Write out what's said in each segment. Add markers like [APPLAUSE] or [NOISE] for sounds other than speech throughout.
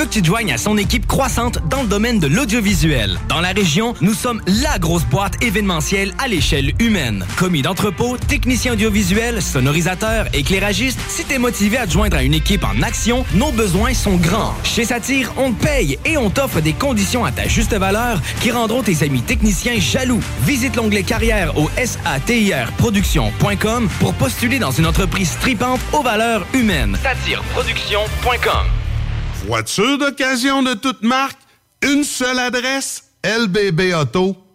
Veut que tu te joignes à son équipe croissante dans le domaine de l'audiovisuel? Dans la région, nous sommes la grosse boîte événementielle à l'échelle humaine. Commis d'entrepôt, technicien audiovisuel, sonorisateur, éclairagiste, si t'es motivé à te joindre à une équipe en action, nos besoins sont grands. Chez Satire, on te paye et on t'offre des conditions à ta juste valeur qui rendront tes amis techniciens jaloux. Visite l'onglet carrière au satirproduction.com pour postuler dans une entreprise tripante aux valeurs humaines. Satireproduction.com Voiture d'occasion de toute marque, une seule adresse, lbbauto.com.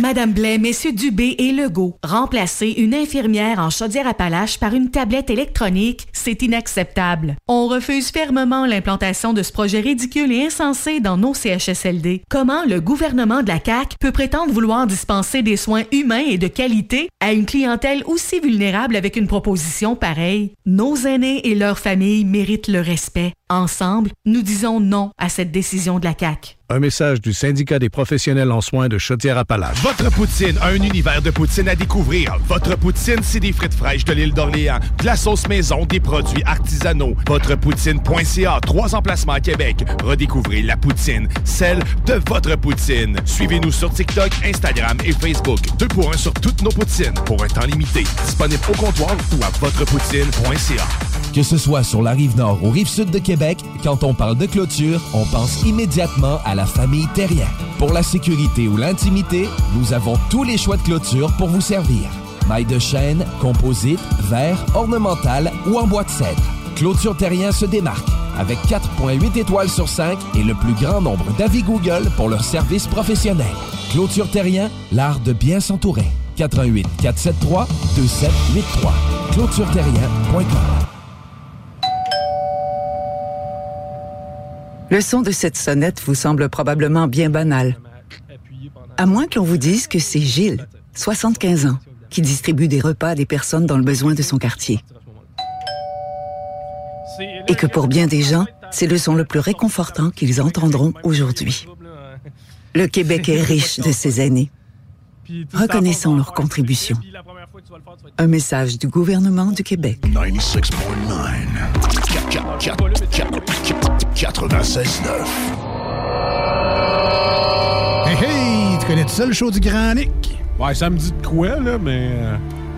Madame Blais, Messieurs Dubé et Legault, remplacer une infirmière en Chaudière-Appalaches par une tablette électronique, c'est inacceptable. On refuse fermement l'implantation de ce projet ridicule et insensé dans nos CHSLD. Comment le gouvernement de la CAQ peut prétendre vouloir dispenser des soins humains et de qualité à une clientèle aussi vulnérable avec une proposition pareille? Nos aînés et leurs familles méritent le respect. Ensemble, nous disons non à cette décision de la CAQ. Un message du syndicat des professionnels en soins de Chaudière-Appalaches. Votre poutine, un univers de poutine à découvrir. Votre poutine, c'est des frites fraîches de l'île d'Orléans, de la sauce maison, des produits artisanaux. Votrepoutine.ca, trois emplacements à Québec. Redécouvrez la poutine, celle de votre poutine. Suivez-nous sur TikTok, Instagram et Facebook. Deux pour un sur toutes nos poutines, pour un temps limité. Disponible au comptoir ou à votrepoutine.ca. Que ce soit sur la rive nord ou rive sud de Québec, quand on parle de clôture, on pense immédiatement à la famille Terrien. Pour la sécurité ou l'intimité, nous avons tous les choix de clôture pour vous servir. Maille de chêne, composite, verre, ornemental ou en bois de cèdre. Clôture Terrien se démarque avec 4.8 étoiles sur 5 et le plus grand nombre d'avis Google pour leur service professionnel. Clôture Terrien, l'art de bien s'entourer. 88 473 2783. clôtureterrien.com Le son de cette sonnette vous semble probablement bien banal. À moins que l'on vous dise que c'est Gilles, 75 ans, qui distribue des repas à des personnes dans le besoin de son quartier. Et que pour bien des gens, c'est le son le plus réconfortant qu'ils entendront aujourd'hui. Le Québec est riche de ses aînés. Reconnaissons leur contribution. Un message du gouvernement du Québec. 96.9. Hey, hey! Tu connais tout ça, le show du Grand Nick? Ouais, ça me dit de quoi, là, mais... euh,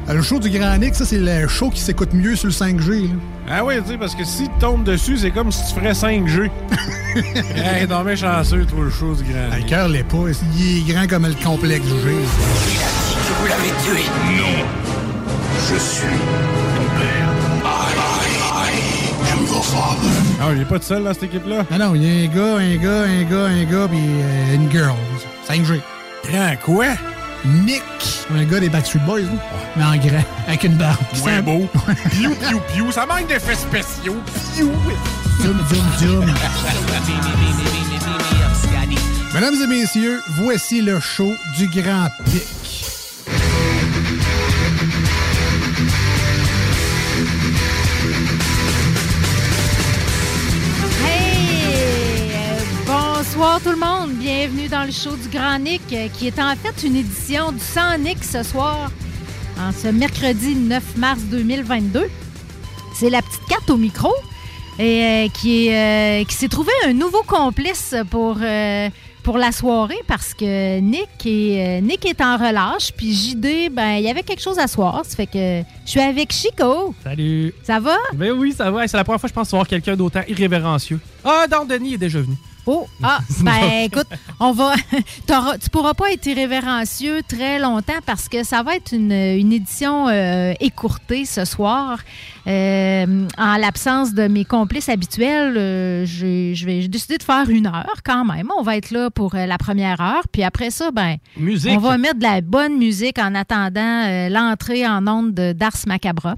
Ah, Le show du Grand Nick, ça, c'est le show qui s'écoute mieux sur le 5G. là. Ah oui, tu sais, parce que si tu tombes dessus, c'est comme si tu ferais 5G. [LAUGHS] hey, non, mais chanceux, toi, le show du grand. Ah, Le cœur l'est pas. Il est grand comme le complexe du G. Vous l'avez tué. Non. Je suis Ah, il est pas tout seul dans cette équipe-là? Ah non, il y a un gars, un gars, un gars, un gars, puis euh, une girl. 5G. Grand quoi? Nick. Un gars des Backstreet Boys, là. Mais en grand, avec une barbe. Ouais, beau. [LAUGHS] piou, piou, piou. Ça manque d'effets spéciaux. Piou. Zoom, zoom, zoom. [LAUGHS] Mesdames et messieurs, voici le show du Grand Pic. Bonsoir tout le monde, bienvenue dans le show du Grand Nick, euh, qui est en fait une édition du 100 Nick ce soir, en ce mercredi 9 mars 2022. C'est la petite carte au micro et euh, qui, euh, qui s'est trouvé un nouveau complice pour, euh, pour la soirée parce que Nick est, Nick est en relâche, puis JD, ben il y avait quelque chose à soir, ça fait que je suis avec Chico. Salut. Ça va? Ben oui, ça va. C'est la première fois, je pense, voir quelqu'un d'autant irrévérencieux. Ah, non, Denis est déjà venu. Oh, ah, ben [LAUGHS] écoute, on va. [LAUGHS] tu pourras pas être irrévérencieux très longtemps parce que ça va être une, une édition euh, écourtée ce soir. Euh, en l'absence de mes complices habituels, euh, j'ai je vais- décidé de faire une heure quand même. On va être là pour euh, la première heure. Puis après ça, ben, Musique. on va mettre de la bonne musique en attendant euh, l'entrée en onde de d'Ars Macabra.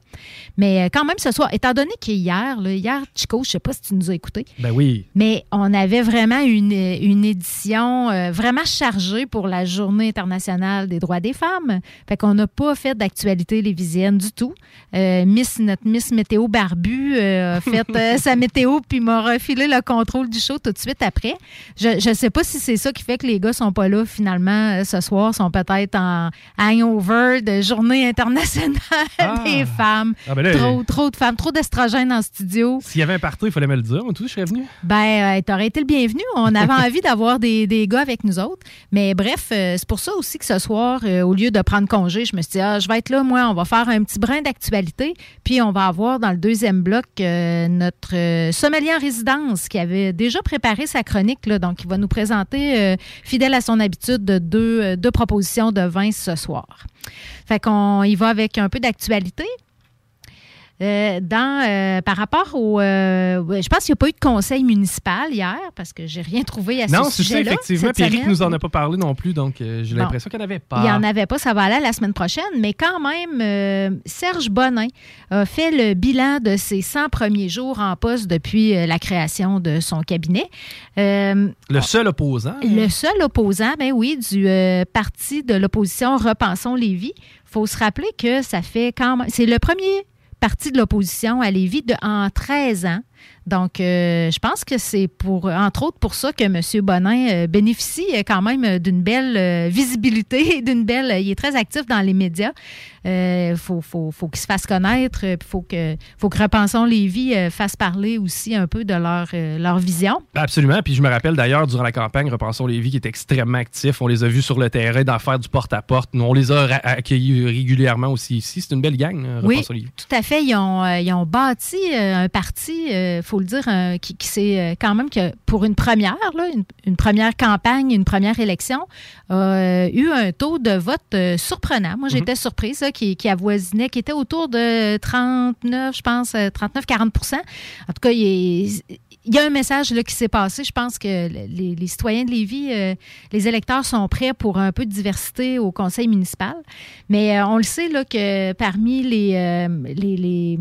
Mais quand même ce soir, étant donné qu'hier, hier, Chico, je sais pas si tu nous as écoutés. Ben oui. Mais on avait vraiment une, une édition vraiment chargée pour la Journée internationale des droits des femmes. Fait qu'on n'a pas fait d'actualité lévisienne du tout. Miss, notre Miss Météo Barbu euh, a [LAUGHS] fait euh, sa météo puis m'a refilé le contrôle du show tout de suite après. Je ne sais pas si c'est ça qui fait que les gars sont pas là finalement euh, ce soir, sont peut-être en hangover de Journée internationale [LAUGHS] des femmes. Ah, ben là, trop, trop de femmes, trop d'estrogènes en studio. S'il y avait un party, il fallait me le dire. Moi, tout, je serais venu. Ben, euh, t'aurais été le bienvenu. On avait [LAUGHS] envie d'avoir des, des gars avec nous autres. Mais bref, euh, c'est pour ça aussi que ce soir, euh, au lieu de prendre congé, je me suis dit, ah, je vais être là, moi, on va faire un petit brin d'actualité. Puis on va avoir dans le deuxième bloc euh, notre euh, sommelier en résidence qui avait déjà préparé sa chronique. Là, donc, il va nous présenter, euh, fidèle à son habitude, de deux, deux propositions de vin ce soir. Fait qu'on y va avec un peu d'actualité. Euh, dans, euh, par rapport au. euh, je pense qu'il n'y a pas eu de conseil municipal hier parce que j'ai rien trouvé à Non, ce c'est ça, sujet-là. effectivement. Puis Eric nous en a pas parlé non plus, donc j'ai Bon. l'impression qu'il n'y en avait pas. Il n'y en avait pas, ça va aller la semaine prochaine. Mais quand même, Serge Bonin a fait le bilan de ses 100 premiers jours en poste depuis la création de son cabinet. Le seul opposant. le seul opposant, ben oui, du parti de l'opposition Repensons Lévis. Il faut se rappeler que ça fait quand même. C'est le premier parti de l'opposition à Lévis de, en 13 ans. Donc, euh, je pense que c'est pour, entre autres, pour ça que M. Bonin euh, bénéficie euh, quand même euh, d'une belle euh, visibilité, d'une belle. il est très actif dans les médias. Il faut, faut, faut qu'il se fasse connaître. Il faut que, faut que Repensons Lévis euh, fasse parler aussi un peu de leur, euh, leur vision. Absolument. Puis je me rappelle d'ailleurs, durant la campagne, Repensons Lévis qui est extrêmement actif. On les a vus sur le terrain d'en faire du porte-à-porte. Nous, on les a accueillis régulièrement aussi ici. C'est une belle gang, euh, Oui, Repensons Lévis. tout à fait. Ils ont, euh, ils ont bâti euh, un parti, il faut le dire, euh, qui, qui s'est euh, quand même que pour une première, là, une, une première campagne, une première élection, a euh, eu un taux de vote surprenant. Moi, j'étais surprise, là, qui, qui avoisinait, qui était autour de 39, je pense, 39-40% En tout cas, il est- il y a un message là, qui s'est passé. Je pense que les, les citoyens de Lévis, euh, les électeurs sont prêts pour un peu de diversité au conseil municipal. Mais euh, on le sait là, que parmi les, euh, les, les-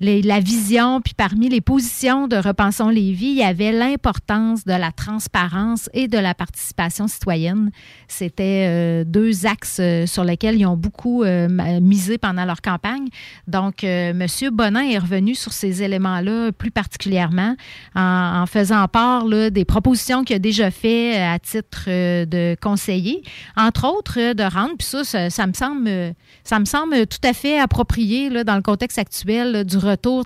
la vision, puis parmi les positions de Repensons Lévis, il y avait l'importance de la transparence et de la participation citoyenne. C'était euh, deux axes euh, sur lesquels ils ont beaucoup euh, misé pendant leur campagne. Donc, euh, M. Bonin est revenu sur ces éléments-là plus particulièrement en, faisant part des propositions qu'il a déjà fait euh, à titre de conseiller, entre autres de rendre, puis ça, ça, me semble, ça me semble tout à fait approprié là, dans le contexte actuel du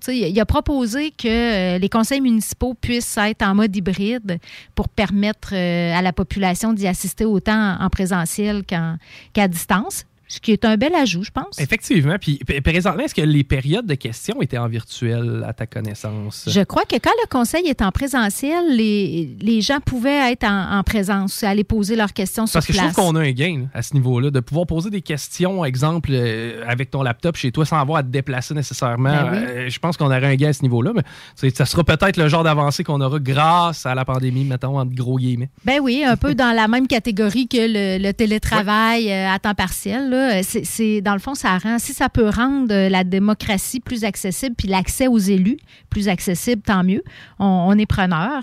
Il a proposé que euh, les conseils municipaux puissent être en mode hybride pour permettre euh, à la population d'y assister autant en présentiel qu'à distance, ce qui est un bel ajout, je pense. Effectivement. Puis présentement, est-ce que les périodes de questions étaient en virtuel à ta connaissance? Je crois que quand le conseil est en présentiel, les, les gens pouvaient être en, en présence, aller poser leurs questions sur Parce que je place. trouve qu'on a un gain à ce niveau-là, de pouvoir poser des questions, exemple, euh, avec ton laptop chez toi sans avoir à te déplacer nécessairement. Ben oui. Euh, je pense qu'on aurait un gain à ce niveau-là, mais ça sera peut-être le genre d'avancée qu'on aura grâce à la pandémie, mettons, entre gros guillemets. Ben oui, un peu [LAUGHS] dans la même catégorie que le, le télétravail euh, à temps partiel. Là. C'est, dans le fond, ça rend, si ça peut rendre euh, la démocratie plus accessible, puis l'accès aux élus plus accessible, tant mieux. On, est preneur.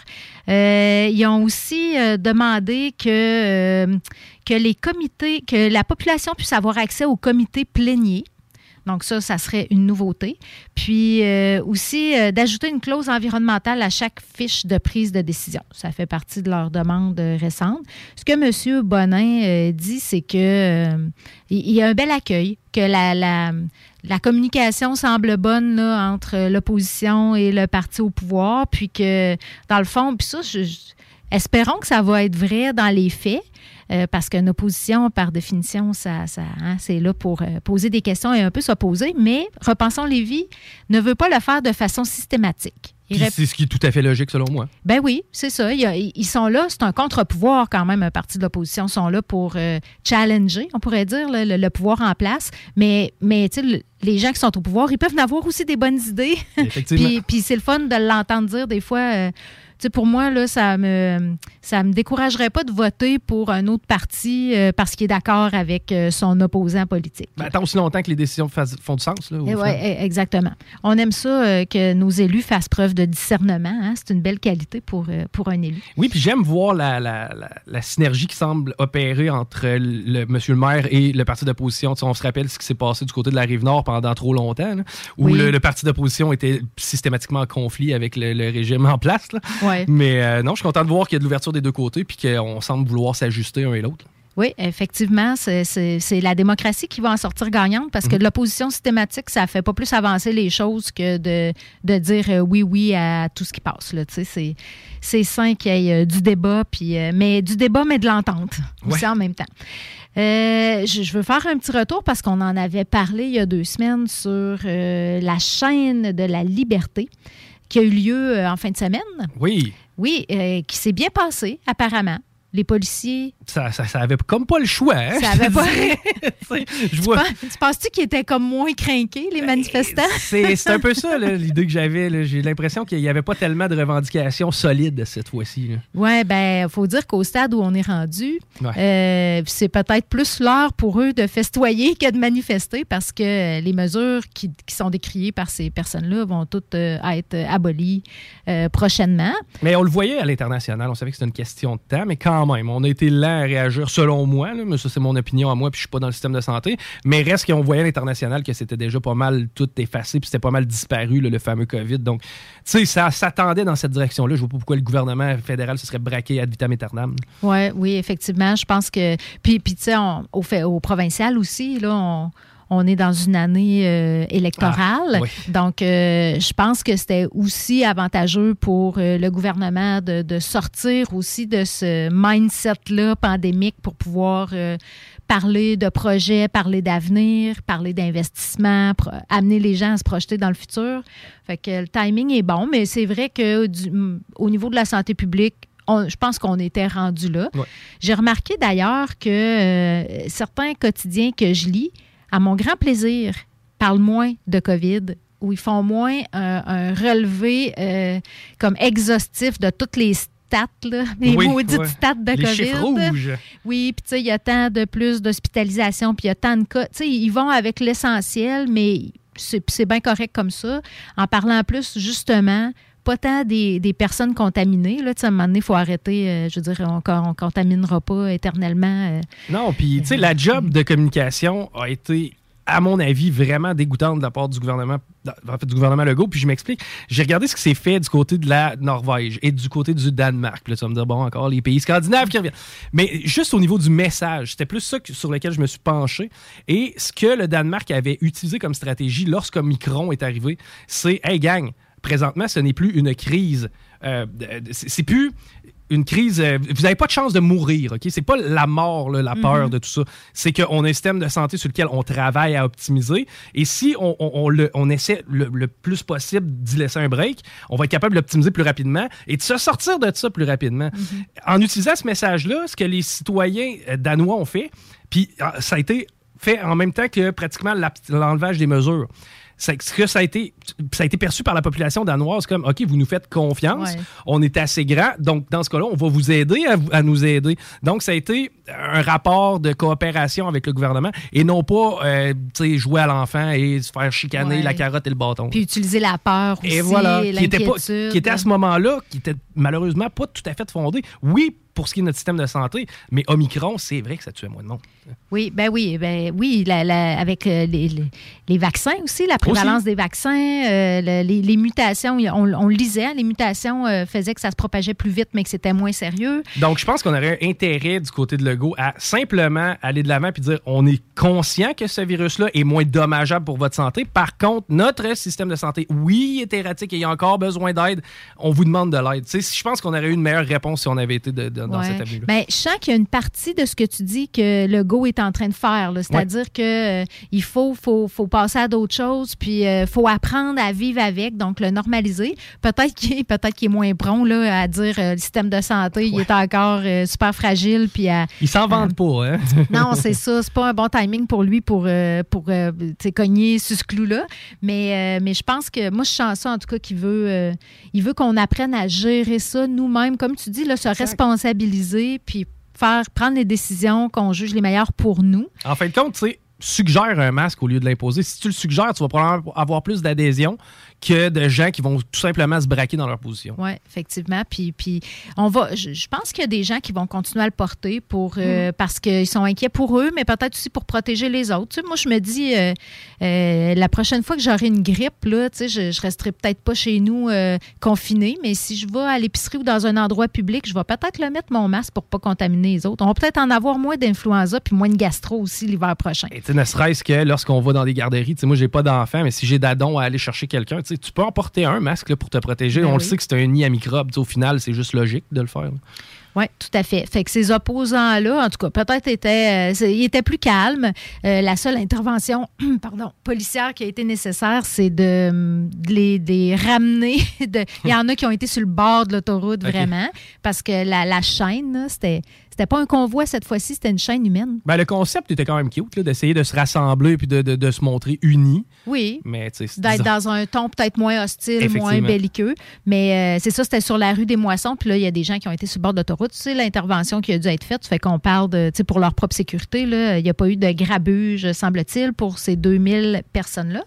Euh, ils ont aussi euh, demandé que, euh, que les comités, que la population puisse avoir accès aux comités pléniers. Donc ça, ça serait une nouveauté. Puis euh, aussi euh, d'ajouter une clause environnementale à chaque fiche de prise de décision. Ça fait partie de leur demande récente. Ce que M. Bonin dit, c'est que il y a un bel accueil, que la, la, communication semble bonne entre l'opposition et le parti au pouvoir, puis que dans le fond, puis ça, espérons que ça va être vrai dans les faits. Euh, parce qu'une opposition, par définition, ça, ça hein, c'est là pour euh, poser des questions et un peu s'opposer. Mais Repensons Lévis ne veut pas le faire de façon systématique. C'est ce qui est tout à fait logique selon moi. Ben oui, c'est ça. ils sont là, c'est un contre-pouvoir quand même, un parti de l'opposition sont là pour euh, challenger, on pourrait dire, le, pouvoir en place. Mais, mais les gens qui sont au pouvoir, ils peuvent en avoir aussi des bonnes idées. [LAUGHS] puis, puis c'est le fun de l'entendre dire des fois pour moi, là, ça me ça me découragerait pas de voter pour un autre parti euh, parce qu'il est d'accord avec euh, son opposant politique. Ben, tant aussi longtemps que les décisions font du sens. Là, eh oui, eh, exactement. On aime ça euh, que nos élus fassent preuve de discernement. Hein. C'est une belle qualité pour, pour un élu. Oui, puis j'aime voir la, la, la, synergie qui semble opérer entre le, monsieur le maire et le parti d'opposition. on se rappelle ce qui s'est passé du côté de la Rive-Nord pendant trop longtemps, où le, parti d'opposition était systématiquement en conflit avec le, régime en place. Là. Mais euh, non, je suis content de voir qu'il y a de l'ouverture des deux côtés puis qu'on semble vouloir s'ajuster un et l'autre. Oui, effectivement, c'est la démocratie qui va en sortir gagnante parce que de mhm. l'opposition systématique, ça ne fait pas plus avancer les choses que de, de dire euh, oui, oui à tout ce qui passe. C'est sain qu'il y ait euh, du débat, puis, mais du débat, mais de l'entente aussi en même temps. je, veux faire un petit retour parce qu'on en avait parlé il y a deux semaines sur la chaîne de la liberté qui a eu lieu euh, en fin de semaine. Oui. Oui, euh, qui s'est bien passé, apparemment les policiers. Ça, ça, avait comme pas le choix. Hein? Ça avait pas. [LAUGHS] [LAUGHS] je vois... Tu penses-tu qu'ils étaient comme moins craqués, les ben, manifestants? C'est un peu ça, [LAUGHS] l'idée que j'avais. J'ai l'impression qu'il n'y avait pas tellement de revendications solides cette fois-ci. Oui, ben, faut dire qu'au stade où on est rendu, euh, c'est peut-être plus l'heure pour eux de festoyer que de manifester parce que les mesures qui, sont décriées par ces personnes-là vont toutes euh, être abolies euh, prochainement. Mais on le voyait à l'international. On savait que c'était une question de temps, mais quand même. On a été lent à réagir, selon moi, mais ça, c'est mon opinion à moi, puis je suis pas dans le système de santé. Mais reste qu'on voyait à l'international que c'était déjà pas mal tout effacé, puis c'était pas mal disparu, le fameux COVID. Donc, tu sais, ça s'attendait dans cette direction-là. Je vois pas pourquoi le gouvernement fédéral se serait braqué ad vitam aeternam. Ouais, oui, effectivement. Je pense que. Puis, tu sais, au, au provincial aussi, là, on on est dans une année euh, électorale. Ah, Donc, euh, je pense que c'était aussi avantageux pour euh, le gouvernement de, sortir aussi de ce mindset-là pandémique pour pouvoir parler de projets, parler d'avenir, parler d'investissement, amener les gens à se projeter dans le futur. Fait que le timing est bon, mais c'est vrai que au niveau de la santé publique, je pense qu'on était rendu là. J'ai remarqué d'ailleurs que certains quotidiens que je lis, à mon grand plaisir, parlent moins de COVID où ils font moins un, relevé euh, comme exhaustif de toutes les stats, là, [LAUGHS] les maudites stats de les COVID. Rouges. Oui, puis tu sais, il y a tant de plus d'hospitalisation, puis il y a tant de cas. Tu sais, ils vont avec l'essentiel, mais c'est bien correct comme ça. En parlant plus, justement, pas tant des, personnes contaminées. Là, à un moment donné, il faut arrêter. Euh, je veux dire, on ne contaminera pas éternellement. Euh, non, puis, tu sais, la job de communication a été à mon avis, vraiment dégoûtante de la part du gouvernement, en fait, du gouvernement Legault. Puis je m'explique. J'ai regardé ce qui s'est fait du côté de la Norvège et du côté du Danemark. Puis là, tu vas me dire, bon, encore les pays scandinaves qui reviennent. Mais juste au niveau du message, c'était plus ça sur lequel je me suis penché. Et ce que le Danemark avait utilisé comme stratégie lorsqu'Omicron est arrivé, c'est, hey gang, présentement, ce n'est plus une crise. Euh, c'est plus une crise. Euh, vous n'avez pas de chance de mourir, OK? C'est pas la mort, la peur mhm. de tout ça. C'est qu'on a un système de santé sur lequel on travaille à optimiser. Et si on, le, on essaie le, plus possible d'y laisser un break, on va être capable de l'optimiser plus rapidement et de se sortir de ça plus rapidement. Mhm. En utilisant ce message-là, ce que les citoyens euh, danois ont fait, puis ah, ça a été fait en même temps que pratiquement l'enlevage des mesures c'est que ça a été ça a été perçu par la population danoise comme OK, vous nous faites confiance, on est assez grand, donc dans ce cas-là, on va vous aider à, nous aider. Donc ça a été un rapport de coopération avec le gouvernement et non pas euh, jouer à l'enfant et se faire chicaner la carotte et le bâton. Puis utiliser la peur aussi, et voilà, qui était, pas, qui était à ce moment-là, qui était malheureusement pas tout à fait fondé. Oui, pour ce qui est de notre système de santé, mais Omicron, c'est vrai que ça tuait moins de monde. Oui, ben oui, ben oui, la- la- avec euh, les, les- les vaccins aussi, la prévalence des vaccins, euh, le- les, les mutations, on, on le lisait, hein, les mutations euh, faisaient que ça se propageait plus vite, mais que c'était moins sérieux. Donc, je pense qu'on aurait intérêt du côté de Legault à simplement aller de l'avant puis dire on est conscient que ce virus-là est moins dommageable pour votre santé. Par contre, notre système de santé, oui, il est erratique et il a encore besoin d'aide. On vous demande de l'aide. Tu sais, je pense qu'on aurait eu une meilleure réponse si on avait été de- de- dans Ouais. cette avenue-là. Ben, je sens qu'il y a une partie de ce que tu dis que le est en train de faire. C'est-à-dire que euh, il faut, faut, faut passer à d'autres choses, puis il faut apprendre à vivre avec, donc le normaliser. Peut-être qu'il est, est moins prompt là, à dire euh, le système de santé il est encore euh, super fragile, puis à, Ils s'en vendent pas, hein? [LAUGHS] non, c'est [LAUGHS] ça. C'est pas un bon timing pour lui pour, euh, pour euh, cogner sur ce clou-là. Mais, euh, mais je pense que moi, je sens ça, en tout cas, qu'il veut, euh, il veut qu'on apprenne à gérer ça nous-mêmes. Comme tu dis, là, se responsabiliser puis faire, prendre les décisions qu'on juge les meilleures pour nous. En fin de compte, tu sais, suggère un masque au lieu de l'imposer. Si tu le suggères, tu vas probablement avoir plus d'adhésion que de gens qui vont tout simplement se braquer dans leur position. Oui, effectivement. Puis, puis on va. Je, je pense qu'il y a des gens qui vont continuer à le porter pour euh, parce qu'ils sont inquiets pour eux, mais peut-être aussi pour protéger les autres. Tu sais, moi, je me dis euh, euh, la prochaine fois que j'aurai une grippe, là, tu sais, je, je resterai peut-être pas chez nous confinée, mais si je vais à l'épicerie ou dans un endroit public, je vais peut-être le mettre mon masque pour pas contaminer les autres. On va peut-être en avoir moins d'influenza puis moins de gastro aussi l'hiver prochain. Et ne serait-ce que lorsqu'on va dans des garderies, moi, j'ai pas d'enfant, mais si j'ai d'adon à aller chercher quelqu'un, tu peux en porter un masque là, pour te protéger. Ben On le sait que c'est un nid à microbes. Au final, c'est juste logique de le faire. là. Oui, tout à fait. Fait que ces opposants-là, en tout cas, peut-être étaient, euh, ils étaient plus calmes. Euh, la seule intervention, [CLEARS THROAT] pardon, policière qui a été nécessaire, c'est de, hum, de les, de les ramener. [LAUGHS] de- Il y en a qui ont été sur le bord de l'autoroute, [LAUGHS] vraiment, parce que la, la chaîne, c'était, c'était pas un convoi cette fois-ci, c'était une chaîne humaine. Ben, le concept était quand même cute, d'essayer de se rassembler puis de, de- de se montrer unis. Oui. Mais tu sais, c'est- D'être dans un ton peut-être moins hostile, moins belliqueux. Mais euh, c'est ça, c'était sur la rue des Moissons. Puis là, il y a des gens qui ont été sur le bord de l'autoroute. Tu sais, l'intervention qui a dû être faite, fait qu'on parle de, tu sais, pour leur propre sécurité. Là, il n'y a pas eu de grabuge, semble-t-il, pour ces 2000 personnes-là.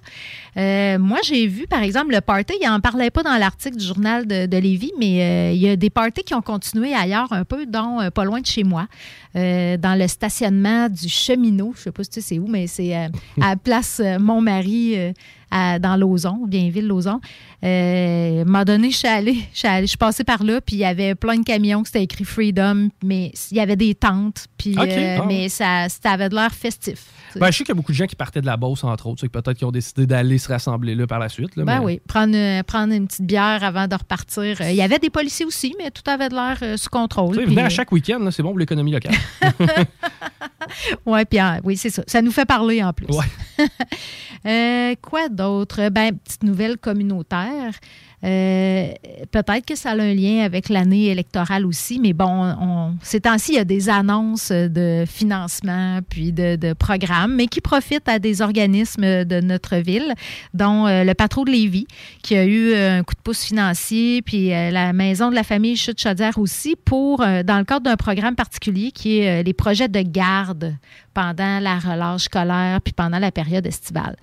Euh, moi, j'ai vu, par exemple, le party, il n'en parlait pas dans l'article du journal de, de Lévis, mais euh, il y a des parties qui ont continué ailleurs un peu, dont pas loin de chez moi, euh, dans le stationnement du cheminot. Je ne sais pas si tu sais où, mais c'est euh, à [LAUGHS] Place Montmarie, euh, à- dans Lauson, Bienville-Lauson. Euh, moment donné, je suis allée, je suis passée par là, puis il y avait plein de camions qui c'était écrit Freedom, mais il y avait des tentes, puis, ah. mais ça, ça avait de l'air festif. Ben, je sais qu'il y a beaucoup de gens qui partaient de la Beauce, entre autres. Peut-être qu'ils ont décidé d'aller se rassembler là par la suite. là, Ben mais- oui, prendre, euh, prendre une petite bière avant de repartir. Euh, Il y avait des policiers aussi, mais tout avait de l'air euh, sous contrôle. Venez à chaque week-end, c'est bon pour l'économie locale. [LAUGHS] [LAUGHS] Ouais, puis euh, oui, c'est ça. Ça nous fait parler en plus. [LAUGHS] Quoi d'autre? Ben, petite nouvelle communautaire. Euh, Peut-être que ça a un lien avec l'année électorale aussi, mais bon, on, ces temps-ci, il y a des annonces de financement puis de, programmes, mais qui profitent à des organismes de notre ville, dont euh, le Patro de Lévis, qui a eu euh, un coup de pouce financier, puis la Maison de la famille Chute-Chaudière aussi, pour, dans le cadre d'un programme particulier qui est les projets de garde pendant la relâche scolaire puis pendant la période estivale,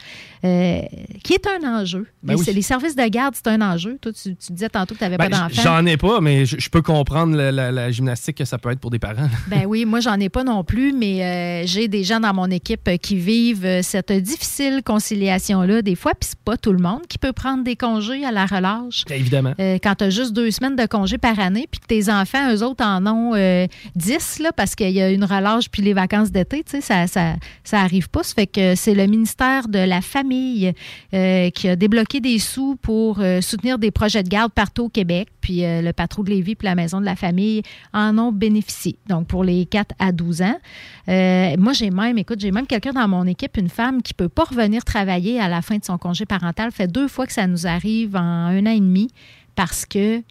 euh, qui est un enjeu? Ben les, oui. les services de garde, c'est un enjeu. Toi, tu, tu disais tantôt que tu n'avais Ben, pas d'enfants. J'en ai pas, mais je, je peux comprendre la, la- la gymnastique que ça peut être pour des parents. [LAUGHS] Ben oui, moi, j'en ai pas non plus, mais euh, j'ai des gens dans mon équipe euh, qui vivent cette difficile conciliation-là des fois, puis c'est pas tout le monde qui peut prendre des congés à la relâche. Évidemment. Euh, quand tu as juste deux semaines de congés par année, puis que tes enfants, eux autres, en ont dix, là, parce qu'il y a une relâche puis les vacances d'été, tu sais, ça, ça, ça arrive pas. Ça fait que c'est le ministère de la Famille euh, qui a débloqué des sous pour euh, soutenir des projets de garde partout au Québec. Puis euh, le patron de Lévis puis la Maison de la Famille en ont bénéficié. Donc, pour les 4 à 12 ans. Moi, j'ai même, écoute, j'ai même quelqu'un dans mon équipe, une femme qui peut pas revenir travailler à la fin de son congé parental. fait deux fois que ça nous arrive en un an et demi parce que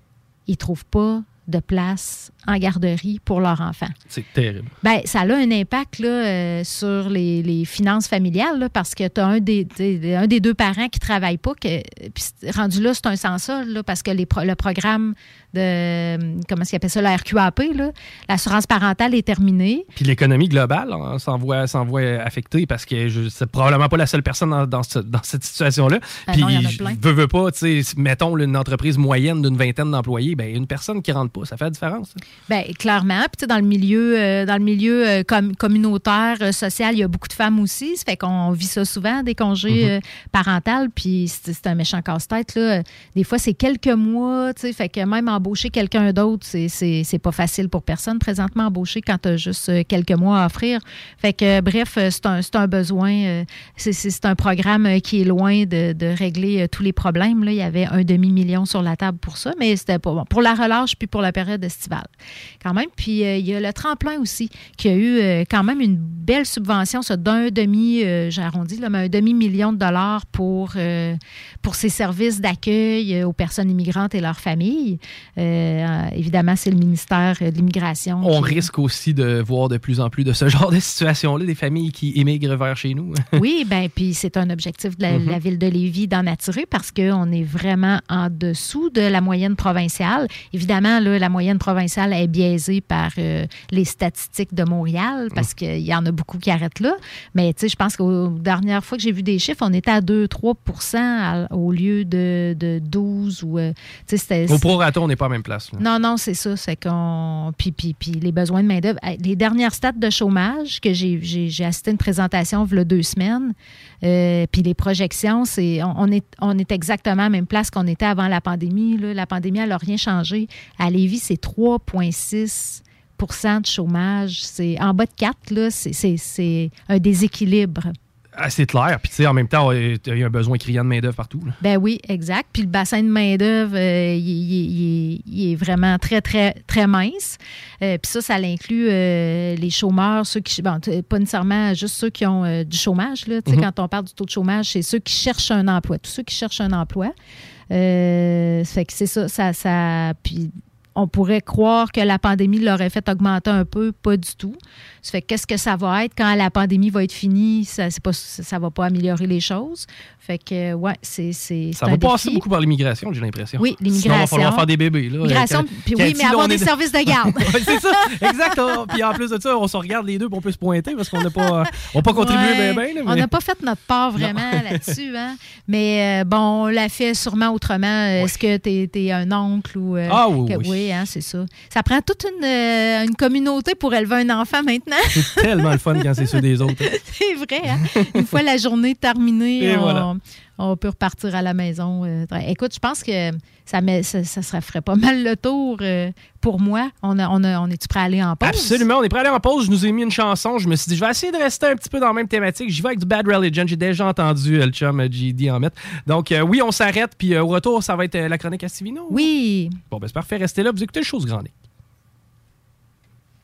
ils trouvent pas de place en garderie pour leur enfant. C'est terrible. Ben, ça a un impact là, euh, sur les, les finances familiales là, parce que tu as un des, t'sais, un des deux parents qui ne travaille pas. Que, puis c'est- rendu là, c'est un sans sol là, parce que les le programme de, comment est-ce qu'ils appellent ça, la RQAP, là, l'assurance parentale est terminée. Puis l'économie globale hein, s'en voit, affectée parce que je c'est probablement pas la seule personne dans, dans ce- dans cette situation-là. Ah Puis en je veux, veux pas, tu sais, mettons une entreprise moyenne d'une vingtaine d'employés, ben une personne qui rentre pas. Ça fait la différence. Bien, clairement. Puis, dans le milieu, euh, dans le milieu euh, com- communautaire, euh, social, il y a beaucoup de femmes aussi. Ça fait qu'on vit ça souvent, des congés Mhm. euh, parentales. Puis, c'est c'est un méchant casse-tête. Là. Des fois, c'est quelques mois. Tu sais, fait que même embaucher quelqu'un d'autre, c'est- pas facile pour personne présentement, embaucher quand tu as juste euh, quelques mois à offrir. Fait que, euh, bref, euh, c'est un, un besoin. c'est- un programme qui est loin de, de régler tous les problèmes. Là. Il y avait un demi-million sur la table pour ça, mais c'était pas. Pour la relâche puis pour la période estivale, quand même. Puis il y a le tremplin aussi, qui a eu quand même une belle subvention, ça, d'un demi, j'ai arrondi, là, mais un demi-million de dollars pour, pour services d'accueil aux personnes immigrantes et leurs familles. Euh, euh, évidemment, c'est le ministère de l'Immigration. On qui- risque aussi de voir de plus en plus de ce [LAUGHS] genre de situation-là, des familles qui émigrent vers chez nous. [LAUGHS] Oui, ben puis c'est un objectif de la, Mhm. la ville de Lévis d'en attirer parce qu'on est vraiment en dessous de la moyenne provinciale. Évidemment, là, la moyenne provinciale est biaisée par euh, les statistiques de Montréal parce qu'il y en a beaucoup qui arrêtent là. Mais tu sais, je pense qu'aux dernières fois que j'ai vu des chiffres, on était à 2-3 à- au lieu de, de 12 ou... euh, tu sais, c'était- Au prorata, on n'est non, non, c'est ça. C'est qu'on. Puis, puis, puis les besoins de main-d'œuvre. Les dernières stats de chômage que j'ai, j'ai, assisté à une présentation il y a deux semaines. euh, puis les projections, c'est on, est, on est exactement à la même place qu'on était avant la pandémie. La pandémie, elle n'a rien changé. À Lévis, c'est 3,6% de chômage. C'est en bas de 4, là, c'est, c'est, c'est un déséquilibre. C'est clair. Puis, tu sais, en même temps, il y a un besoin criant de main-d'œuvre partout. là. Ben oui, exact. Puis le bassin de main-d'œuvre, euh, il, il- il est- vraiment très, très, très mince. Euh, puis ça, ça inclut euh, les chômeurs, ceux qui. Bon, pas nécessairement juste ceux qui ont du chômage. Là. Tu sais, Mhm. Quand on parle du taux de chômage, c'est ceux qui cherchent un emploi. Tous ceux qui cherchent un emploi. Ça fait que c'est ça, ça, ça. Puis on pourrait croire que la pandémie l'aurait fait augmenter un peu, pas du tout. Ça fait que qu'est-ce que ça va être? Quand la pandémie va être finie? Ça pas, ça va pas améliorer les choses. Fait que, ouais, c'est. c'est- Ça va passer défi. beaucoup par l'immigration, j'ai l'impression. Oui, Sinon, il va l'immigration. falloir faire des bébés. Là. Migration, puis oui, mais avoir on des services de [LAUGHS] garde. C'est ça, exact. Puis en plus de ça, on se regarde les deux pour on peut se pointer parce qu'on n'a pas, on n'a pas contribué Ouais. bien, bien. On n'a pas fait notre part vraiment [LAUGHS] là-dessus. Hein? Mais euh, bon, on l'a fait sûrement autrement. Est-ce que tu es, un oncle ou. euh, Ah oui, que- oui. hein, c'est ça. Ça prend toute une, euh, une communauté pour élever un enfant maintenant. C'est tellement le fun quand c'est ceux des autres. [LAUGHS] c'est vrai. Hein? Une fois la journée terminée, on, voilà. on peut repartir à la maison. euh, Écoute, je pense que ça, met, ça, ça serait- ferait pas mal le tour euh, pour moi. On, a, on, a- on est-tu prêt à aller en pause? Absolument, on est prêt à aller en pause. Je nous ai mis une chanson. Je me suis dit, je vais essayer de rester un petit peu dans la même thématique. J'y vais avec du Bad Religion. J'ai déjà entendu euh, le chum euh, GD en mettre. Donc, euh, oui, on s'arrête. Puis euh, au retour, ça va être euh, la chronique à Stivino. Oui. Bon, ben c'est parfait. Restez là. Vous écoutez le chose grande.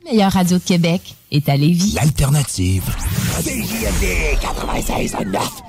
Meilleure radio de Québec est à Lévis. L'alternative. CJMD 96.9.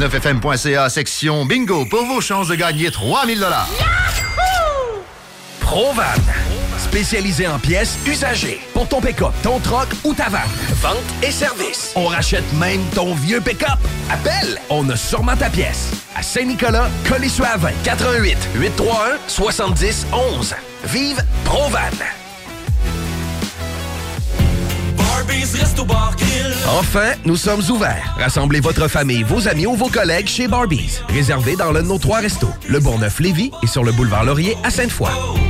969fm.ca, section bingo, pour vos chances de gagner 3000 dollars. Provan. Spécialisé en pièces usagées. Pour ton pick-up, ton troc ou ta vanne. Vente et service. On rachète même ton vieux pick-up. Appelle, on a sûrement ta pièce. À Saint-Nicolas, Colissois-20, 88 831 70 11. Vive Provan. Enfin, nous sommes ouverts. Rassemblez votre famille, vos amis ou vos collègues chez Barbies. Réservé dans l'un de nos trois restos. Le Bourgneuf-Lévis et sur le boulevard Laurier à Sainte-Foy.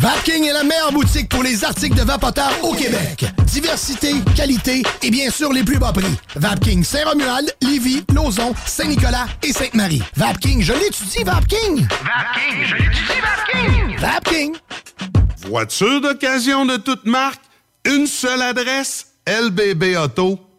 Vapking est la meilleure boutique pour les articles de vapoteurs au Québec. Diversité, qualité et bien sûr les plus bas prix. Vapking Saint-Romuald, Lévis, Lauson, Saint-Nicolas et Sainte-Marie. Vapking, je l'étudie, Vapking! Vapking, je l'étudie, Vapking! Vapking! Voiture d'occasion de toute marque, une seule adresse, lbbauto.com.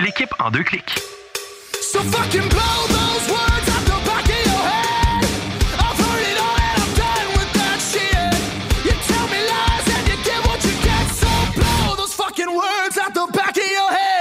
l'équipe en deux clics. So fucking blow those words out the back of your head. I've heard it all and I'm done with that shit. You tell me lies and you get what you get. So blow those fucking words out the back of your head.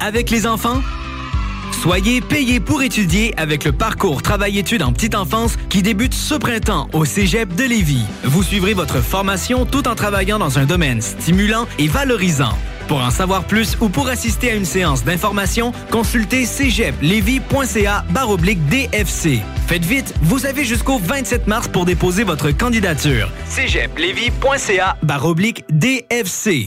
Avec les enfants? Soyez payé pour étudier avec le parcours Travail-études en petite enfance qui débute ce printemps au Cégep de Lévis. Vous suivrez votre formation tout en travaillant dans un domaine stimulant et valorisant. Pour en savoir plus ou pour assister à une séance d'information, consultez cégeplevy.ca baroblique DFC. Faites vite, vous avez jusqu'au 27 mars pour déposer votre candidature. baroblique DFC.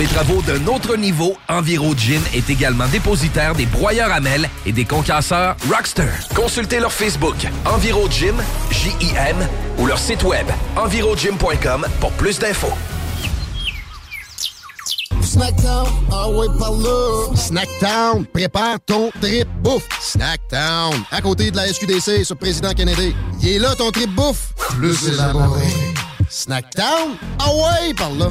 Les travaux d'un autre niveau, EnviroGym est également dépositaire des broyeurs à mêles et des concasseurs Rockster. Consultez leur Facebook EnviroGym, J-I-M, ou leur site web envirogym.com pour plus d'infos. Snackdown, ah ouais, par là. Snackdown, prépare ton trip bouffe. Snackdown, à côté de la SQDC sur Président Kennedy. Il est là ton trip bouffe. Plus élaboré. Snackdown, ah ouais, par là.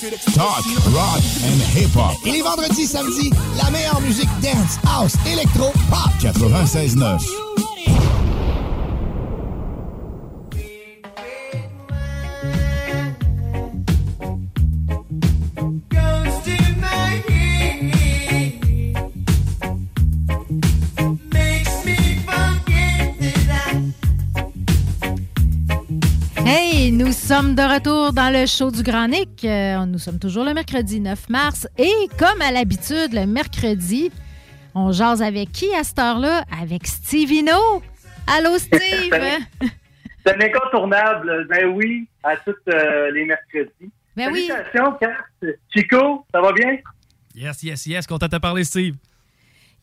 Talk, rock and hip-hop. Et les vendredis, samedis, la meilleure musique dance, house, électro, pop. 96.9. sommes de retour dans le show du Grand Nick. Euh, nous sommes toujours le mercredi 9 mars. Et comme à l'habitude, le mercredi, on jase avec qui à cette heure-là? Avec Stevino. Allô, [LAUGHS] Steve? C'est un incontournable. Ben oui, à tous euh, les mercredis. Ben oui. Salutations, Kat. Chico, ça va bien? Yes, yes, yes. Content de te parler, Steve.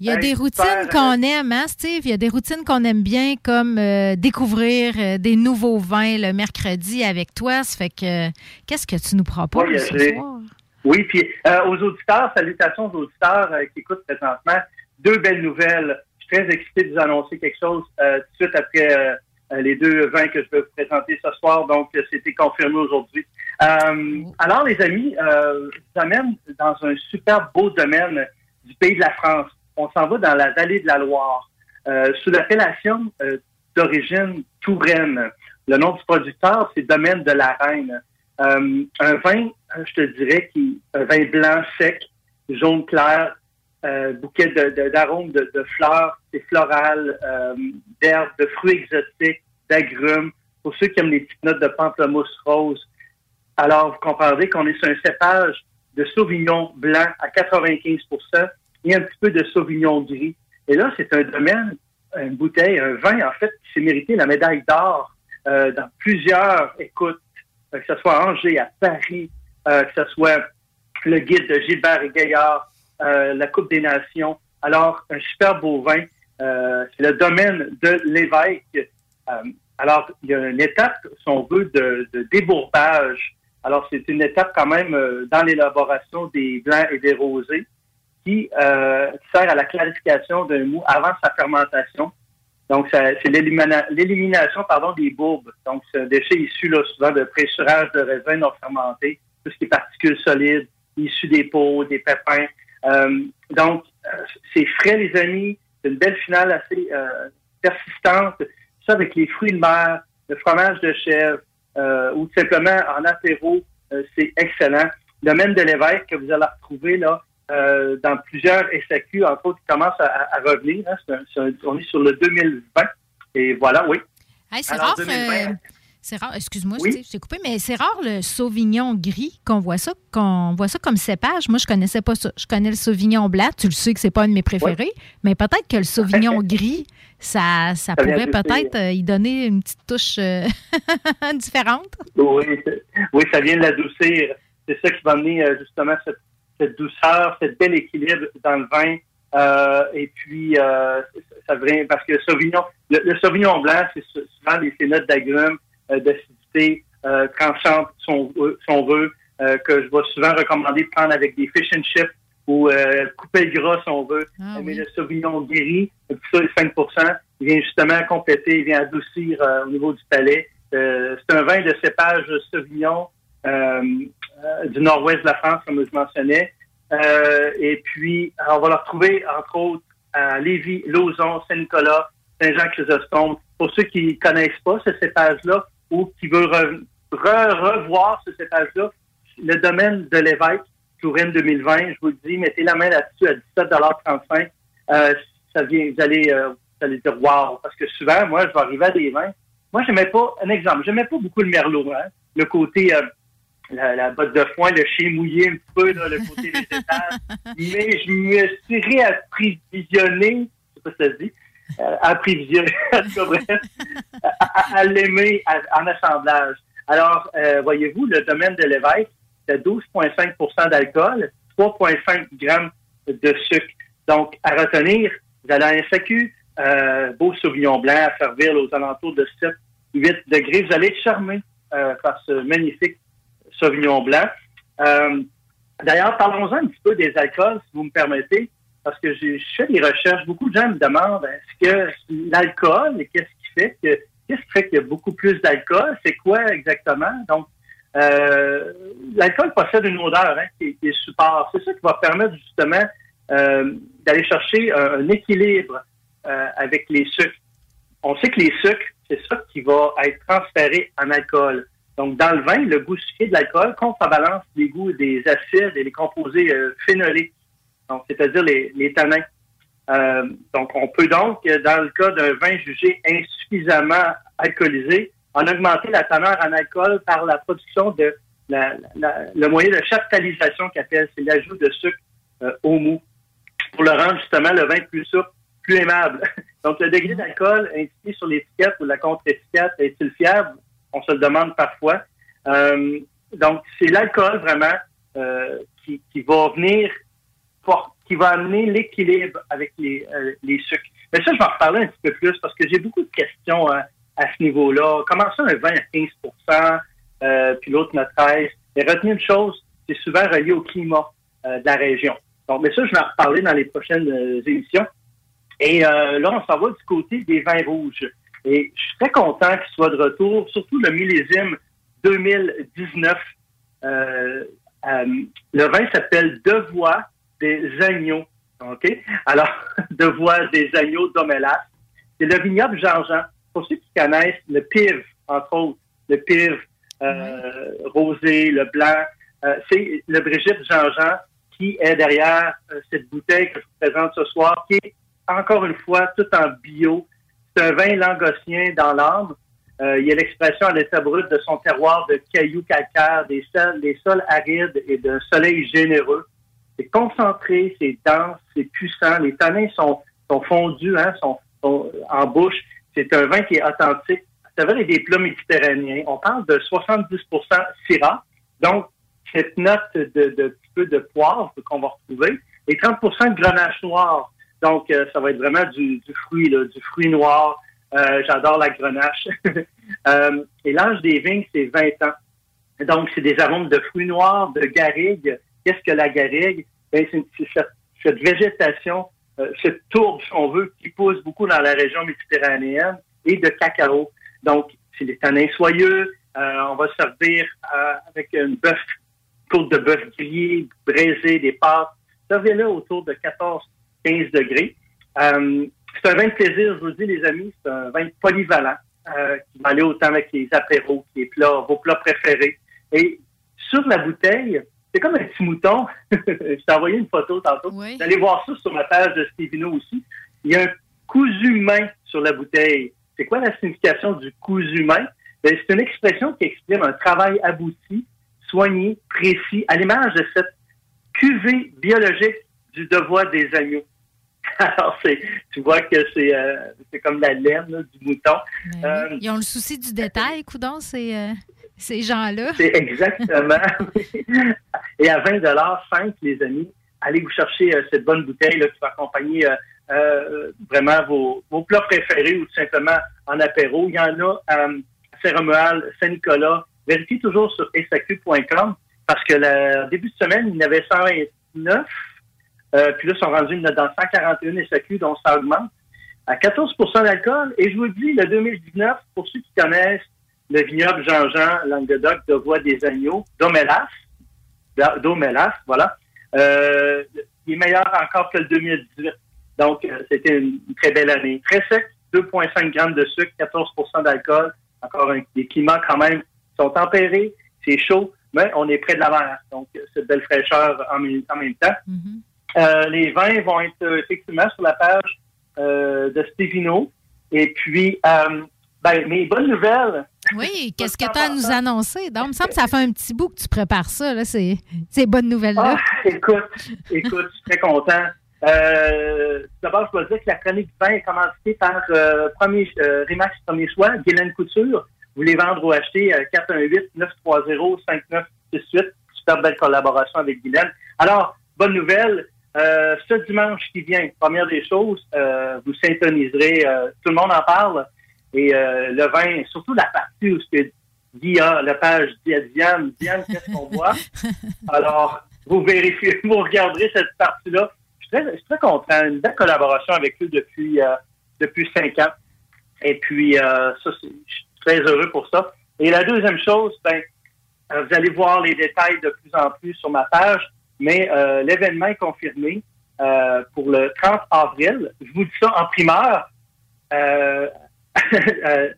Il y a des routines qu'on aime, hein, Steve? Il y a des routines qu'on aime bien, comme euh, découvrir euh, des nouveaux vins le mercredi avec toi. Ça fait que, qu'est-ce que tu nous proposes Oui, ce soir? Oui, puis euh, aux auditeurs, salutations aux auditeurs qui écoutent présentement. Deux belles nouvelles. Je suis très excité de vous annoncer quelque chose tout de suite après les deux vins que je vais vous présenter ce soir. Donc, c'était confirmé aujourd'hui. Euh, alors, les amis, je vous amène dans un super beau domaine du pays de la France. On s'en va dans la vallée de la Loire, euh, sous l'appellation euh, d'origine Touraine. Le nom du producteur, c'est Domaine de la Reine. Euh, un vin, je te dirais, qui un vin blanc sec, jaune clair, euh, bouquet de- de- d'arômes de, de, fleurs, c'est floral, euh, d'herbes, de fruits exotiques, d'agrumes. Pour ceux qui aiment les petites notes de pamplemousse rose. Alors, vous comprendrez qu'on est sur un cépage de Sauvignon blanc à 95 et un petit peu de Sauvignon gris. Et là, c'est un domaine, une bouteille, un vin, en fait, qui s'est mérité la médaille d'or euh, dans plusieurs écoutes, euh, que ce soit à Angers, à Paris, euh, que ce soit le guide de Gilbert et Gaillard, la Coupe des Nations. Alors, un super beau vin. C'est le domaine de l'évêque. Alors, il y a une étape, si on veut, de, de débourbage. Alors, c'est une étape quand même dans l'élaboration des blancs et des rosés qui, euh, sert à la clarification d'un mou avant sa fermentation. Donc, c'est l'élimina- l'élimination pardon, des bourbes. Donc, c'est un déchet issu là, souvent de pressurage de raisins non fermentés, tout ce qui est particules solides, issues des peaux, des pépins. Euh, donc, c'est frais, les amis. C'est une belle finale assez euh, persistante. Ça, avec les fruits de mer, le fromage de chèvre, ou tout simplement en apéro, c'est excellent. Le domaine de l'évêque que vous allez retrouver là euh, dans plusieurs SAQ, entre autres, qui commencent à, à revenir. hein. Un- un- on est sur le 2020. Et voilà, oui. Hey, c'est Alors, rare. 2020, euh, c'est rare. Excuse-moi, Oui. Je t'ai coupé, mais c'est rare le Sauvignon gris qu'on voit ça, qu'on voit ça comme cépage. Moi, je connaissais pas ça. Je connais le Sauvignon blanc. Tu le sais que c'est pas un de mes préférés, mais peut-être que le Sauvignon [LAUGHS] gris, ça, ça pourrait peut-être euh, y donner une petite touche [LAUGHS] différente. Oui, oui, ça vient de l'adoucir. C'est ça qui va amener justement cette, cette douceur, cet bel équilibre dans le vin. Euh, et puis, euh, ça vient parce que le Sauvignon, le, le Sauvignon blanc, c'est sou- souvent ces notes d'agrumes, euh, d'acidité euh, tranchante, si on, si on veut, euh, que je vais souvent recommander de prendre avec des fish and chips ou euh, couper le gras si on veut. Mais le Sauvignon guéri, petit ça, le 5 il vient justement compléter, il vient adoucir au niveau du palais. C'est un vin de cépage Sauvignon du nord-ouest de la France, comme je mentionnais. Euh, et puis, on va le retrouver, entre autres, à Lévis, Lauson, Saint-Nicolas, Saint-Jean-Chrysostome. Pour ceux qui ne connaissent pas ce cépage-là ou qui veulent re- re- revoir ce cépage-là, le domaine de l'évêque, Touraine 2020, je vous le dis, mettez la main là-dessus à 17,35 euh, ça vient, vous allez, euh, vous allez dire wow. Parce que souvent, moi, je vais arriver à des vins. Moi, j'aimais pas, un exemple, j'aimais pas beaucoup le merlot, hein. Le côté, euh, la, la botte de foin, le chien mouillé un peu, là, le côté végétal. [LAUGHS] Mais je me suis réapprivisionné, je sais pas si ça se dit, euh, apprivisionné, [LAUGHS] à, à- à l'aimer en assemblage. Alors, euh, voyez-vous, le domaine de l'évêque, c'est 12,5% d'alcool, 3,5 grammes de sucre. Donc, à retenir, vous allez à un SAQ, euh, beau Sauvignon blanc à servir aux alentours de 7, 8 degrés. Vous allez être charmé euh, par ce magnifique Sauvignon blanc. Euh, D'ailleurs, parlons-en un petit peu des alcools, si vous me permettez, parce que je fais des recherches. Beaucoup de gens me demandent est-ce que l'alcool, qu'est-ce qui fait que qu'est-ce qui fait qu'il y a beaucoup plus d'alcool? C'est quoi exactement? Donc, euh, l'alcool possède une odeur hein, qui, est- super. C'est ça qui va permettre justement euh, d'aller chercher un, équilibre avec les sucres. On sait que les sucres, c'est ça qui va être transféré en alcool. Donc, dans le vin, le goût sucré de l'alcool contrebalance les goûts des acides et les composés euh, phénoliques, donc c'est-à-dire les, les tanins. Euh, donc, on peut donc, dans le cas d'un vin jugé insuffisamment alcoolisé, en augmenter la teneur en alcool par la production de la- la- le moyen de chaptalisation qu'appelle, c'est l'ajout de sucre euh, au mou pour le rendre justement le vin plus souple, plus aimable. [LAUGHS] Donc, le degré d'alcool indiqué sur l'étiquette ou la contre-étiquette est-il fiable? On se le demande parfois. Euh, donc, c'est l'alcool vraiment euh, qui, va venir, qui va amener l'équilibre avec les, euh, les sucres. Mais ça, je vais en reparler un petit peu plus parce que j'ai beaucoup de questions à ce niveau-là. Comment ça, un vin à 15% euh, puis l'autre à 13 Mais retenez une chose, c'est souvent relié au climat de la région. Donc, mais ça, je vais en reparler dans les prochaines émissions. Et là, on s'en va du côté des vins rouges. Et je suis très content qu'il soit de retour, surtout le millésime 2019. Euh, euh, le vin s'appelle Devois des agneaux. OK? Alors, [LAUGHS] Devois des agneaux d'Omélas. C'est le vignoble Jean-Jean. Pour ceux qui connaissent le pive, entre autres, le pive euh, rosé, le blanc, euh, c'est le Brigitte Jean-Jean qui est derrière euh, cette bouteille que je vous présente ce soir, qui est encore une fois tout en bio. C'est un vin langossien dans l'âme. Euh, il y a l'expression à l'état brut de son terroir de cailloux calcaires, des sols, des sols arides et d'un soleil généreux. C'est concentré, c'est dense, c'est puissant. Les tanins sont, fondus, hein, sont, en bouche. C'est un vin qui est authentique. Ça veut dire des plats méditerranéens. On parle de 70% Syrah. Donc, cette note de, de petit peu de poivre qu'on va retrouver. Et 30 de grenache noir. Donc, euh, ça va être vraiment du, fruit, du fruit noir. Euh, J'adore la grenache. [LAUGHS] Euh, et l'âge des vignes, c'est 20 ans. Donc, c'est des arômes de fruits noirs, de garrigue. Qu'est-ce que la garrigue? Ben, c'est cette- végétation, cette tourbe, si on veut, qui pousse beaucoup dans la région méditerranéenne et de cacao. Donc, c'est des tanins soyeux. On va servir avec une bœuf, côte de bœuf grillée, braisée, des pâtes. Servez-le autour de 14-15 degrés. Euh, c'est un vin de plaisir, je vous dis, les amis. C'est un vin polyvalent euh, qui va aller autant avec les apéros, les plats, vos plats préférés. Et sur la bouteille, c'est comme un petit mouton. [LAUGHS] je t'ai envoyé une photo tantôt. Vous allez voir ça sur ma page de Stevino aussi. Il y a un cousu main sur la bouteille. C'est quoi la signification du cousu main? Ben, c'est une expression qui exprime un travail abouti, soigné, précis, à l'image de cette cuvée biologique du devoir des agneaux. [LAUGHS] Alors, c'est, tu vois que c'est, euh, c'est comme la laine là, du mouton. Euh, Ils ont le souci du détail, coudon, ces, euh, ces gens-là. c'est exactement. [LAUGHS] Et à 20 5 les amis, allez vous chercher euh, cette bonne bouteille là, qui va accompagner euh, euh, vraiment vos, vos plats préférés ou tout simplement en apéro. Il y en a à Saint-Romuald, Saint-Nicolas. Vérifiez toujours sur SAQ.com parce que le début de semaine, il y en avait 129. Euh, puis là, ils sont rendus dans 141 SAQ, donc ça augmente à 14% d'alcool. Et je vous dis, le 2019, pour ceux qui connaissent le vignoble Jean-Jean, Languedoc, de Voix des Agneaux, d'Omélas, d'Omélas, voilà, euh, il est meilleur encore que le 2018. Donc, euh, c'était une, très belle année. Très sec, 2,5 grammes de sucre, 14% d'alcool. Encore un, des climats quand même sont tempérés, c'est chaud, mais on est près de la mer. Donc, cette belle fraîcheur en, en même temps. Euh, les vins vont être euh, effectivement sur la page euh, de Stevino. Et puis, euh, ben, mes bonnes nouvelles, Oui, [LAUGHS] qu'est-ce que tu as à nous annoncer? Donc, il me semble que ça fait un petit bout que tu prépares ça, là, ces, ces bonnes nouvelles-là. Ah, écoute, écoute, je suis très content. Euh, D'abord, je dois dire que la chronique vin est commencée par euh, premier, euh, Remax Premier Choix, Guylaine Couture. Vous voulez vendre ou acheter euh, 418-930-5968. Super belle collaboration avec Guylaine. Alors, bonne nouvelle. Euh, ce dimanche qui vient, première des choses, euh, vous syntoniserez, euh, tout le monde en parle, et euh, le vin, surtout la partie où ce que Guy a la page dit à Diane, Diane, qu'est-ce qu'on voit? [LAUGHS] Alors, vous vérifiez, [LAUGHS] vous regarderez cette partie-là. Je suis très, je suis très content. Une belle collaboration avec eux depuis, euh, depuis cinq ans. Et puis, euh, ça, je suis très heureux pour ça. Et la deuxième chose, ben, vous allez voir les détails de plus en plus sur ma page, mais euh, l'événement est confirmé euh, pour le 30 avril. Je vous dis ça en primeur. Euh, [LAUGHS]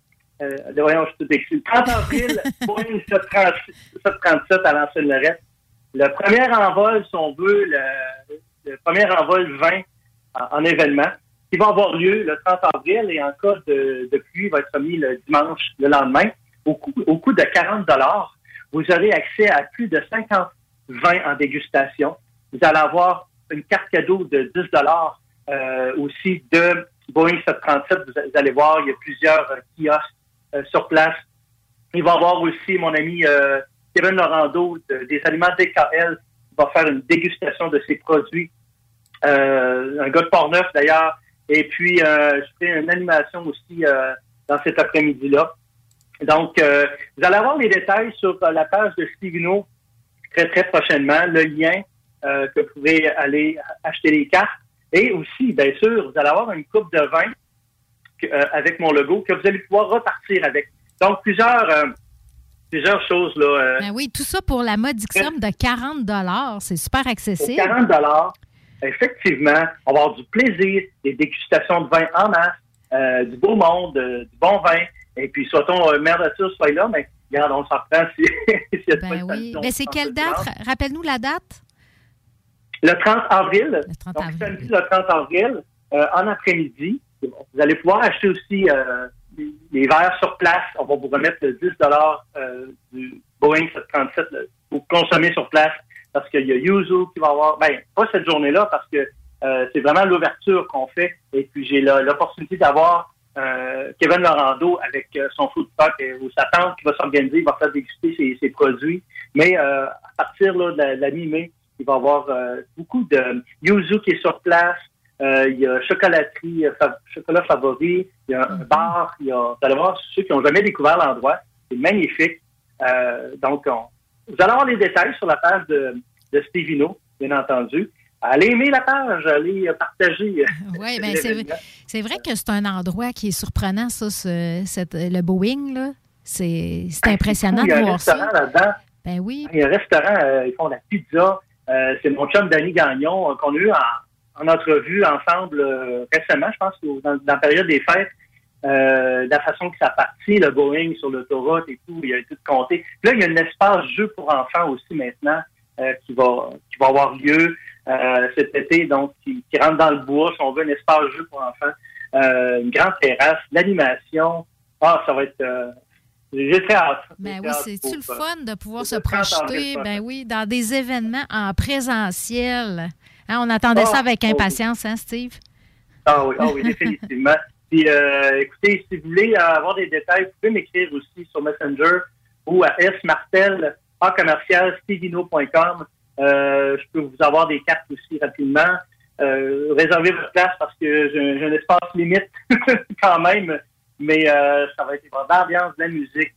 voyons, je te décris. Le 30 avril, [LAUGHS] Boeing 737 737 à l'ancienne Lorette. Le premier envol, si on veut, le, le premier envol 20 en, en événement, qui va avoir lieu le 30 avril et en cas de, de pluie, va être remis le dimanche le lendemain. Au coût, au coût de 40 vous aurez accès à plus de 50 vins en dégustation. Vous allez avoir une carte cadeau de 10 euh, aussi de Boeing 737. Vous, allez voir, il y a plusieurs euh, kiosques euh, sur place. Il va y avoir aussi mon ami euh, Kevin Laurando de- des aliments DKL qui va faire une dégustation de ses produits. Euh, un gars de Port-Neuf d'ailleurs. Et puis, euh, je ferai une animation aussi dans cet après-midi-là. Donc, vous allez avoir les détails sur la page de Stevino très, très prochainement. Le lien euh, que vous pouvez aller acheter les cartes. Et aussi, bien sûr, vous allez avoir une coupe de vin que- euh, avec mon logo que vous allez pouvoir repartir avec. Donc, plusieurs, euh, plusieurs choses. là. Ben oui, tout ça pour la modique somme de 40 C'est super accessible. 40 dollars, effectivement, on va avoir du plaisir, des dégustations de vin en masse, du beau monde, du bon vin. Et puis, soit-on euh, mère nature soit là, mais regarde, on s'en prend si, [LAUGHS] s'il y a Ben de oui. Ben, c'est quelle date? Rappelle-nous la date. Le 30 avril. Le 30 donc, avril. samedi, le 30 avril, euh, en après-midi. Vous allez pouvoir acheter aussi euh, les- verres sur place. On va vous remettre le 10 euh, du Boeing 737 là, pour consommer sur place parce qu'il y a Yuzu qui va avoir, ben, pas cette journée-là parce que euh, c'est vraiment l'ouverture qu'on fait. Et puis, j'ai l'opportunité d'avoir euh, Kevin Laurando avec euh, son food truck euh, ou sa tante qui va s'organiser, il va faire déguster ses, ses produits. Mais euh, à partir là, de la, mi-mai, il va y avoir euh, beaucoup de yuzu qui est sur place. Il y a chocolaterie, fa- chocolat favori, il y a un bar, il y a, vous allez voir, ceux qui n'ont jamais découvert l'endroit, c'est magnifique. Donc, on- vous allez avoir les détails sur la page de, de Stevino, bien entendu. Allez aimer la page, allez euh, partager. [LAUGHS] Oui, ben c'est c'est vrai que c'est un endroit qui est surprenant, ça, ce- cette- le Boeing, là. C'est c'est impressionnant Il y de a un voir restaurant ça. là-dedans. Ben oui. Il y a un restaurant, euh, ils font de la pizza. Euh, c'est mon chum Danny Gagnon euh, qu'on a eu en, en entrevue ensemble euh, récemment, je pense, dans, dans la période des fêtes. Euh, de la façon que ça partit, le Boeing sur l'autoroute et tout, il y a tout compté. Puis là, il y a un espace jeu pour enfants aussi maintenant euh, qui va qui va avoir lieu euh, cet été, donc qui, qui rentre dans le bois, si on veut, un espace jeu pour enfants, euh, une grande terrasse, l'animation. Ah, ça va être euh, j'ai très hâte. Ben oui, c'est-tu le fun de pouvoir se le 30 avril projeter, ben oui, dans des événements en présentiel. Hein, on attendait ça Ah, avec oh oui. impatience, hein, Steve? Ah oui, ah oui, définitivement. [LAUGHS] Puis, euh, écoutez, si vous voulez avoir des détails, vous pouvez m'écrire aussi sur Messenger ou à smartel, en commercial, stevino.com. Euh, je peux vous avoir des cartes aussi rapidement. Euh, réservez votre place parce que j'ai un espace limite [LAUGHS] quand même. Mais euh, ça va être de l'ambiance, de la musique.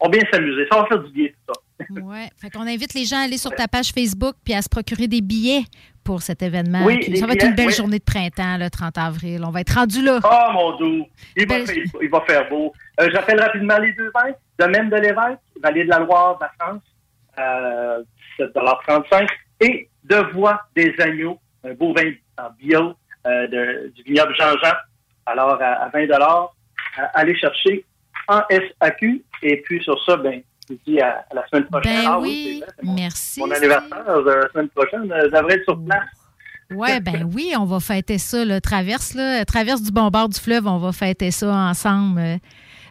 On va bien s'amuser. Ça va faire du bien, tout ça. [LAUGHS] Oui. Fait qu'on invite les gens à aller sur ta page Facebook puis à se procurer des billets pour cet événement. Oui, ça va être une belle oui. journée de printemps, le 30 avril. On va être rendu là. Oh mon doux, il va, faire, il va faire beau. Euh, J'appelle rapidement les deux vins. Domaine de l'Évêque, Vallée de la Loire, de la France, euh, 17,35 Et De Voix des Agneaux, un beau vin en bio euh, de- du vignoble Jean-Jean. Alors, à, à 20 euh, Allez chercher en SAQ. Et puis, sur ça, ben, je vous dis à, à la semaine prochaine. Ben ah oui, mon- merci. Mon anniversaire, euh, la semaine prochaine, euh, être sur place. Oui, ben oui, on va fêter ça. Là. Traverse, là, traverse du bon bord du fleuve, on va fêter ça ensemble.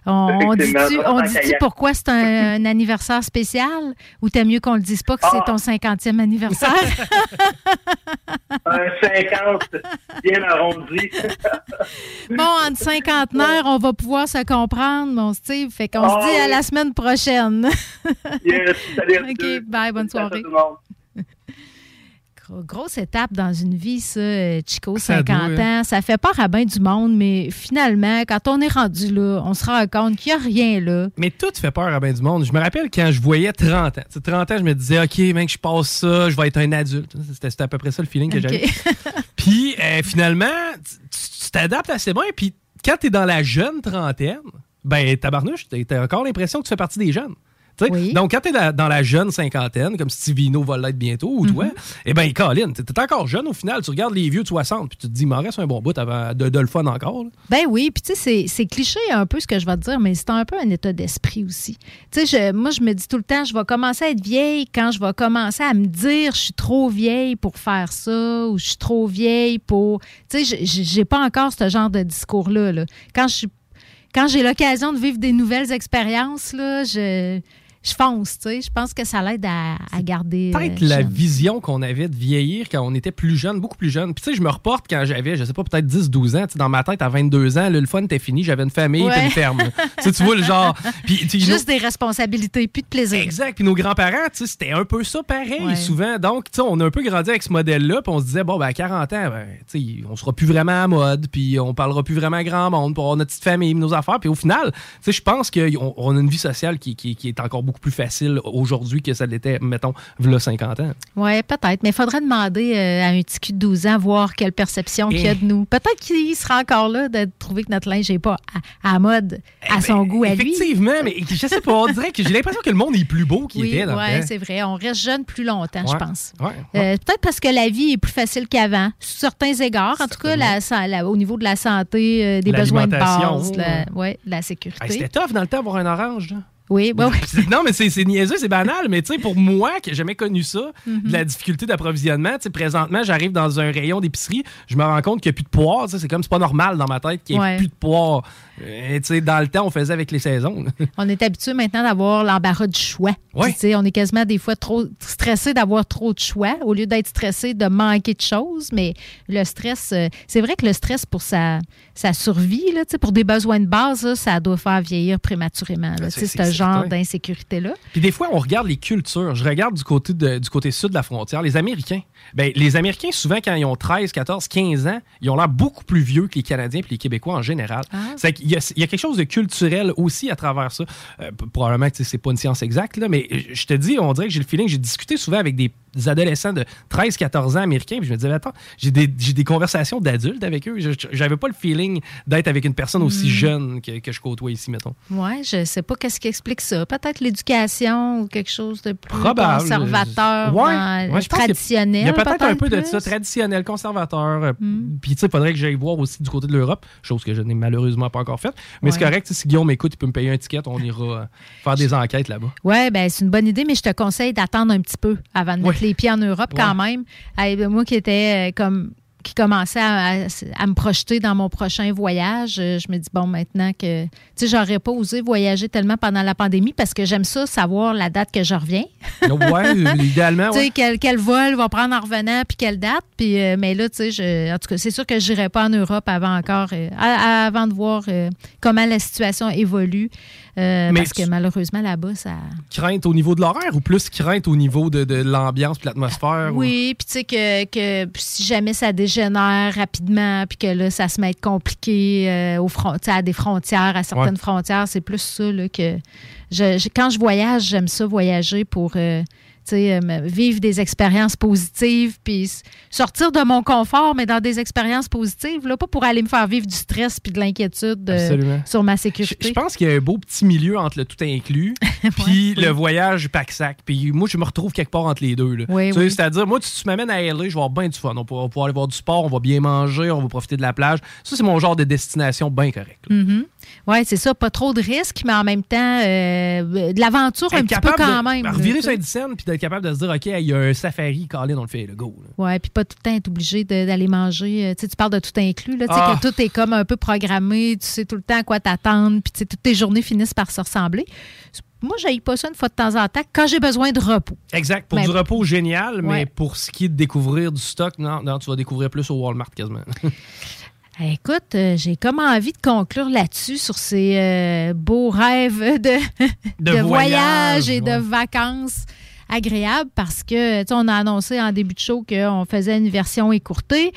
On, dit-tu pourquoi c'est un, un anniversaire spécial? Ou t'aimes mieux qu'on le dise pas que c'est Ah. ton 50e anniversaire? [LAUGHS] Un 50, bien arrondi. [LAUGHS] bon, entre cinquantenaires, on va pouvoir se comprendre, mon Steve. Fait qu'on Ah se dit à la semaine prochaine. Yes, salut à [LAUGHS] OK, bye, bonne soirée. tout le monde. Gros- Grosse étape dans une vie, ça, euh, Chico, Ça 50 doit, hein. ans. Ça fait peur à bien du monde, mais finalement, quand on est rendu là, on se rend compte qu'il n'y a rien là. Mais tout fait peur à bien du monde. Je me rappelle quand je voyais 30 ans. Tu sais, 30 ans, je me disais, OK, mec, je passe ça, je vais être un adulte. C'était à peu près ça le feeling que j'avais. [LAUGHS] Puis euh, finalement, tu- tu tu t'adaptes assez bien. Puis quand tu es dans la jeune trentaine, ben tabarnouche, t'as as encore l'impression que tu fais partie des jeunes. Donc, quand tu es dans la jeune cinquantaine, comme Stevino va l'être bientôt, ou toi, eh bien, Colin, tu es encore jeune au final. Tu regardes les vieux de 60, puis tu te dis, il m'en reste un bon bout avant de, de le fun encore. là. Ben oui, puis tu sais, c'est- cliché un peu ce que je vais te dire, mais c'est un peu un état d'esprit aussi. Tu sais, moi, je me dis tout le temps, je vais commencer à être vieille quand je vais commencer à me dire, je suis trop vieille pour faire ça, ou je suis trop vieille pour. Tu sais, j'ai pas encore ce genre de discours-là. là. Quand je suis quand j'ai l'occasion de vivre des nouvelles expériences, là, je, je fonce, tu sais. Je pense que ça l'aide à, à garder. euh, peut-être la jeune. vision qu'on avait de vieillir quand on était plus jeune, beaucoup plus jeune. Puis tu sais, je me reporte quand j'avais, je sais pas, peut-être 10-12 ans. Tu sais, dans ma tête, à 22 ans, là, le fun était fini, j'avais une famille Ouais. puis une ferme. [LAUGHS] tu sais, tu vois le genre. Puis, tu sais, Juste des responsabilités, plus de plaisir. Exact. Puis nos grands-parents, tu sais, c'était un peu ça pareil, Ouais. souvent. Donc, tu sais, on a un peu grandi avec ce modèle-là, puis on se disait, bon, ben, à 40 ans, ben, tu sais, on sera plus vraiment à mode, puis on parlera plus vraiment à grand monde pour avoir notre petite famille, nos affaires. Puis au final, tu sais, je pense qu'on on a une vie sociale qui, qui- qui est encore beaucoup plus facile aujourd'hui que ça l'était, mettons, v'là 50 ans. Oui, peut-être. Mais il faudrait demander euh, à un petit cul de 12 ans, voir quelle perception qu'il y a Eh. de nous. Peut-être qu'il sera encore là de trouver que notre linge n'est pas à, mode, à son goût, à lui. Effectivement, mais je sais pas, on dirait que j'ai l'impression que le monde est plus beau qu'il Oui, était temps. c'est vrai. On reste jeune plus longtemps, je pense. ouais, Euh, Peut-être parce que la vie est plus facile qu'avant, sous certains égards. En tout cas, la, sa- la- au niveau de la santé, euh, des besoins de base, la, ouais, la sécurité. Hey, C'était tough dans le temps d'avoir un orange. là. Oui. C'est- Non, mais c'est niaiseux, c'est banal, mais tu sais, pour moi, qui n'ai jamais connu ça, Mhm. de la difficulté d'approvisionnement, tu sais, présentement, j'arrive dans un rayon d'épicerie, je me rends compte qu'il n'y a plus de poire, c'est comme, c'est pas normal dans ma tête qu'il n'y ait Ouais. plus de poire. Tu sais, dans le temps, on faisait avec les saisons. [LAUGHS] On est habitué maintenant d'avoir l'embarras du choix. Ouais. On est quasiment des fois trop stressé d'avoir trop de choix au lieu d'être stressé de manquer de choses. Mais le stress, euh, c'est vrai que le stress pour sa, sa survie, là, pour des besoins de base, là, ça doit faire vieillir prématurément. sais, c'est- ce genre d'insécurité-là. Puis des fois, on regarde les cultures. Je regarde du côté, de- du côté sud de la frontière, les Américains. Ben, les Américains, souvent, quand ils ont 13, 14, 15 ans, ils ont l'air beaucoup plus vieux que les Canadiens et les Québécois en général. Ah. C'est il y a quelque chose de culturel aussi à travers ça. Euh, probablement que c'est pas une science exacte, là, mais je te dis, on dirait que j'ai le feeling, j'ai discuté souvent avec des des adolescents de 13-14 ans américains. Puis je me disais, attends, j'ai des, j'ai des conversations d'adultes avec eux. Je- J'avais pas le feeling d'être avec une personne aussi Mm. jeune que, que je côtoie ici, mettons. Oui, je sais pas qu'est-ce qui explique ça. Peut-être l'éducation ou quelque chose de plus Probable. conservateur, Ouais, dans- ouais, traditionnel. Il y a peut-être un peu de ça, traditionnel, conservateur. euh, Mm. Puis, tu sais, il faudrait que j'aille voir aussi du côté de l'Europe, chose que je n'ai malheureusement pas encore faite. Mais c'est Ouais. correct, si Guillaume m'écoute, il peut me payer un ticket, on ira euh, faire des enquêtes là-bas. Oui, ben, c'est une bonne idée, mais je te conseille d'attendre un petit peu avant de mettre Ouais. Les pieds en Europe quand même. Ben, moi qui étais euh, comme qui commençait à, à- à me projeter dans mon prochain voyage, euh, je me dis bon maintenant que tu sais j'aurais pas osé voyager tellement pendant la pandémie parce que j'aime ça savoir la date que je reviens. [LAUGHS] Ouais, euh, idéalement, Tu sais, quel, quel vol va prendre en revenant, puis quelle date. Puis, euh, mais là, tu sais, en tout cas, c'est sûr que je n'irai pas en Europe avant encore, euh, avant de voir euh, comment la situation évolue. Euh, Mais parce que malheureusement, là-bas, ça. Crainte au niveau de l'horaire ou plus crainte au niveau de, de l'ambiance et l'atmosphère? ou- Oui, puis tu sais que, que si jamais ça dégénère rapidement, puis que là, ça se met à être compliqué euh, aux à des frontières, à certaines Ouais. frontières, c'est plus ça là, que je, je- quand je voyage, j'aime ça voyager pour euh, tu euh, vivre des expériences positives, puis sortir de mon confort, mais dans des expériences positives, là, pas pour aller me faire vivre du stress puis de l'inquiétude euh, sur ma sécurité. je pense qu'il y a un beau petit milieu entre le tout inclus [LAUGHS] puis le voyage pack-sac. Puis moi, je me retrouve quelque part entre les deux. Oui, Tu oui. C'est-à-dire, moi, si tu m'amènes à LA, je vais avoir bien du fun. On va pouvoir- aller voir du sport, on va bien manger, on va profiter de la plage. Ça, c'est mon genre de destination bien correct. Oui, c'est ça. Pas trop de risques, mais en même temps, euh, de l'aventure un petit peu quand de- même. revirer tu sur une scène puis d'être capable de se dire, OK, il y a un safari, Colin, on le fait, le go. là. Ouais, puis pas tout le temps être obligé d'aller manger. Euh, Tu sais, tu parles de tout inclus, là, tu sais, Ah. que tout est comme un peu programmé, tu sais tout le temps à quoi t'attendre, puis tu sais, toutes tes journées finissent par se ressembler. Moi, je pas ça une fois de temps en temps quand j'ai besoin de repos. Exact. Pour Mais- du repos, génial, mais Ouais. pour ce qui est de découvrir du stock, non, non tu vas découvrir plus au Walmart quasiment. [LAUGHS] Écoute, euh, j'ai comme envie de conclure là-dessus sur ces euh, beaux rêves de, De [LAUGHS] de voyage, voyage et de vacances agréables parce que, tu sais, on a annoncé en début de show qu'on faisait une version écourtée.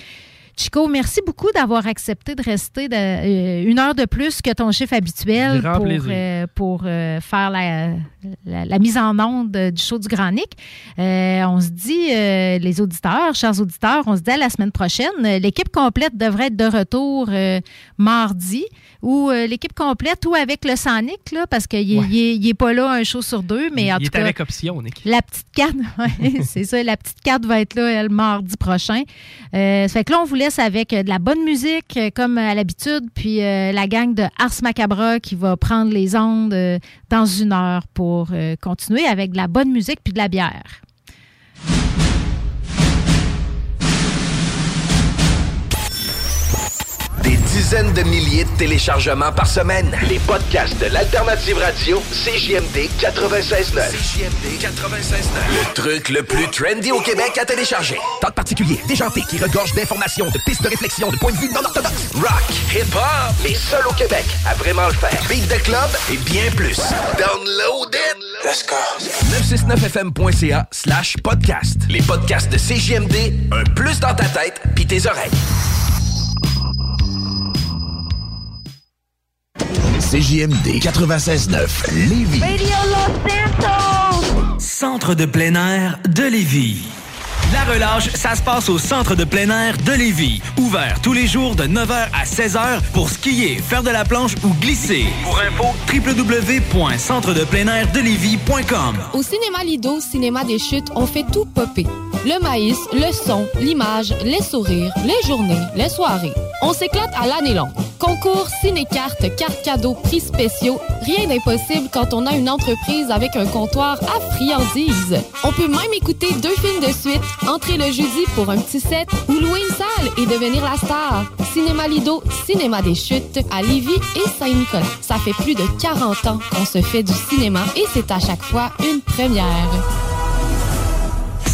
Chico, merci beaucoup d'avoir accepté de rester de- euh, une heure de plus que ton chiffre habituel Grand pour, euh, pour euh, faire la, la- la mise en onde du show du Grand Nick. On se dit, les auditeurs, chers auditeurs, on se dit à la semaine prochaine. L'équipe complète devrait être de retour mardi ou l'équipe complète ou avec le Sonic, là, parce qu'il n'est pas là un show sur deux, mais en il tout est cas. avec option, Nick. La petite carte, [LAUGHS] ouais, c'est ça. La petite carte va être là elle, mardi prochain. Ça fait que là, on vous avec euh, de la bonne musique, euh, comme à l'habitude, puis euh, la gang de Ars Macabra qui va prendre les ondes euh, dans une heure pour euh, continuer avec de la bonne musique puis de la bière. Dizaines de milliers de téléchargements par semaine. Les podcasts de l'Alternative Radio, CJMD 96.9. CJMD 96.9. Le truc le plus trendy au Québec à télécharger. Talk particulier, déjanté, qui regorge d'informations, de pistes de réflexion, de points de vue non orthodoxes. Rock, hip-hop, les seuls au Québec à vraiment le faire. Beat de club et bien plus. Download it! Let's go! 969fm.ca slash podcast. Les podcasts de CJMD, un plus dans ta tête pis tes oreilles. CJMD 96.9 Lévis. Centre de plein air de Lévis. La relâche, ça se passe au centre de plein air de Lévis. Ouvert tous les jours de 9h à 16h pour skier, faire de la planche ou glisser. Pour info, www.centredepleinairdelévis.com Au cinéma Lido, cinéma des chutes, on fait tout popper. Le maïs, le son, l'image, les sourires, les journées, les soirées. On s'éclate à l'année longue. Concours, ciné-cartes, cartes cadeaux, prix spéciaux, rien d'impossible quand on a une entreprise avec un comptoir à friandises. On peut même écouter deux films de suite, entrer le jeudi pour un petit set ou louer une salle et devenir la star. Cinéma Lido, cinéma des chutes à Lévis et Saint-Nicolas. Ça fait plus de 40 ans qu'on se fait du cinéma et c'est à chaque fois une première.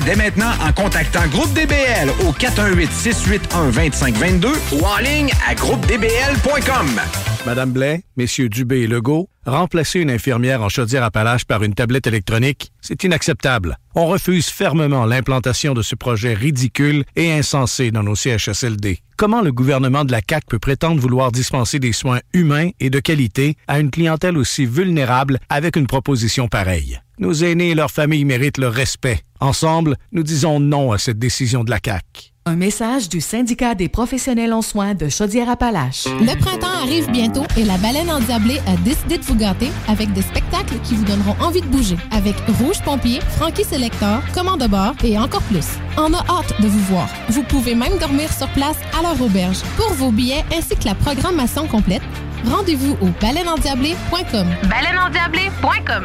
dès maintenant en contactant Groupe DBL au 418-681-2522 ou en ligne à groupedbl.com. Madame Blais, messieurs Dubé et Legault, remplacer une infirmière en chaudière-appalaches par une tablette électronique, c'est inacceptable. On refuse fermement l'implantation de ce projet ridicule et insensé dans nos CHSLD. Comment le gouvernement de la CAQ peut prétendre vouloir dispenser des soins humains et de qualité à une clientèle aussi vulnérable avec une proposition pareille? Nos aînés et leurs familles méritent le respect. Ensemble, nous disons non à cette décision de la CAQ. Un message du syndicat des professionnels en soins de Chaudière-Appalaches. Le printemps arrive bientôt et la baleine endiablée a décidé de vous gâter avec des spectacles qui vous donneront envie de bouger. Avec Rouge Pompier, Frankie Selector, Commande de bord et encore plus. On a hâte de vous voir. Vous pouvez même dormir sur place à leur auberge. Pour vos billets ainsi que la programmation complète, rendez-vous au baleineendiablée.com. Baleineendiablée.com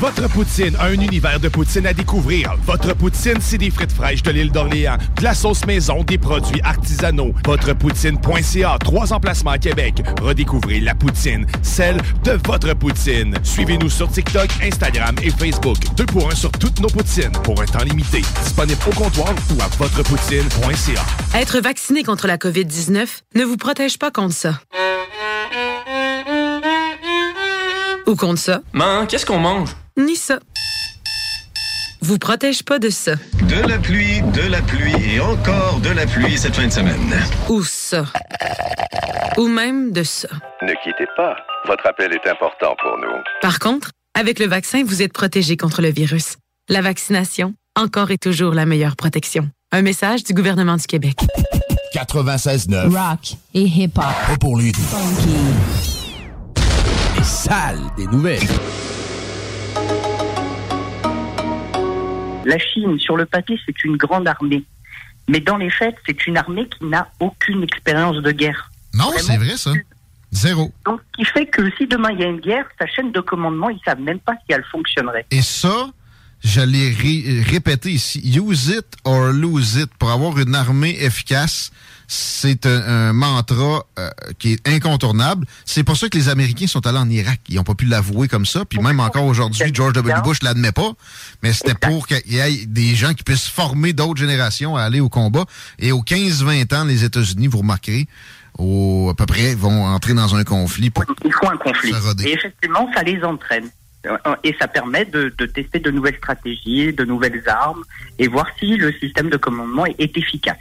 Votre poutine, un univers de poutine à découvrir. Votre poutine, c'est des frites fraîches de l'île d'Orléans, de la sauce maison, des produits artisanaux. Votrepoutine.ca, trois emplacements à Québec. Redécouvrez la poutine, celle de votre poutine. Suivez-nous sur TikTok, Instagram et Facebook. Deux pour un sur toutes nos poutines, pour un temps limité. Disponible au comptoir ou à votrepoutine.ca. Être vacciné contre la COVID-19 ne vous protège pas contre ça. Ou contre ça. Man, qu'est-ce qu'on mange? Ni ça. Vous protège pas de ça. De la pluie, de la pluie et encore de la pluie cette fin de semaine. Ou ça. Ou même de ça. Ne quittez pas. Votre appel est important pour nous. Par contre, avec le vaccin, vous êtes protégé contre le virus. La vaccination, encore et toujours la meilleure protection. Un message du gouvernement du Québec. 96.9. Rock et hip-hop. Pas pour lui. Les salles des nouvelles. La Chine, sur le papier, c'est une grande armée. Mais dans les faits, c'est une armée qui n'a aucune expérience de guerre. Non, c'est vrai, ça. Zéro. Donc, ce qui fait que si demain il y a une guerre, sa chaîne de commandement, ils savent même pas si elle fonctionnerait. Et ça, je l'ai ré- répété ici. Use it or lose it. Pour avoir une armée efficace, c'est un, un mantra euh, qui est incontournable. C'est pour ça que les Américains sont allés en Irak. Ils n'ont pas pu l'avouer comme ça. Puis même encore aujourd'hui, George W. Bush l'admet pas. Mais c'était pour qu'il y ait des gens qui puissent former d'autres générations à aller au combat. Et aux 15-20 ans, les États-Unis, vous remarquerez, au, à peu près, vont entrer dans un conflit pour Il faut un conflit. Et effectivement, ça les entraîne. Euh, Et ça permet de, de tester de nouvelles stratégies, de nouvelles armes, et voir si le système de commandement est, est efficace.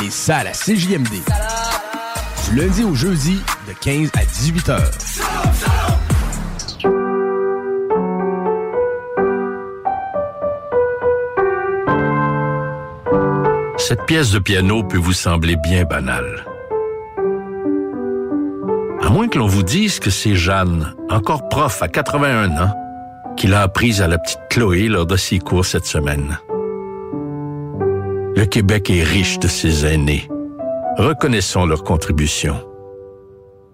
Les salles à CJMD. Du lundi au jeudi, de 15 à 18 heures. Cette pièce de piano peut vous sembler bien banale. À moins que l'on vous dise que c'est Jeanne, encore prof à 81 ans, qui l'a apprise à la petite Chloé lors de ses cours cette semaine. Le Québec est riche de ses aînés. Reconnaissons leur contribution.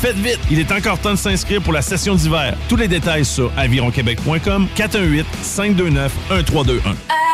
Faites vite, il est encore temps de s'inscrire pour la session d'hiver. Tous les détails sur avironquebec.com 418 529 1321.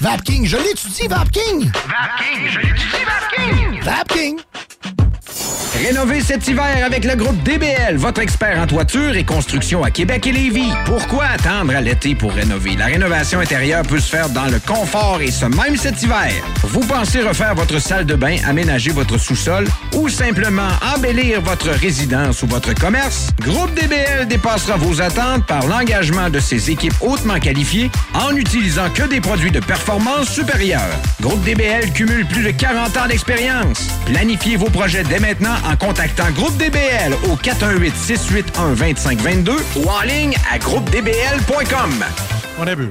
Vapking, je l'étudie, Vapking! Vapking, je l'étudie, Vapking! Vapking! Rénover cet hiver avec le groupe DBL, votre expert en toiture et construction à Québec et Lévis. Pourquoi attendre à l'été pour rénover? La rénovation intérieure peut se faire dans le confort et ce même cet hiver. Vous pensez refaire votre salle de bain, aménager votre sous-sol ou simplement embellir votre résidence ou votre commerce? Groupe DBL dépassera vos attentes par l'engagement de ses équipes hautement qualifiées en n'utilisant que des produits de performance supérieure. Groupe DBL cumule plus de 40 ans d'expérience. Planifiez vos projets dès maintenant en contactant Groupe DBL au 418-681-2522 ou en ligne à groupedbl.com. On a vu.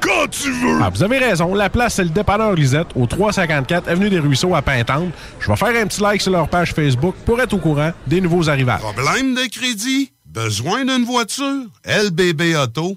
quand tu veux! Ah, vous avez raison. La place, c'est le dépanneur Lisette, au 354 Avenue des Ruisseaux à Pintante. Je vais faire un petit like sur leur page Facebook pour être au courant des nouveaux arrivages. Problème de crédit? Besoin d'une voiture? lbbauto.com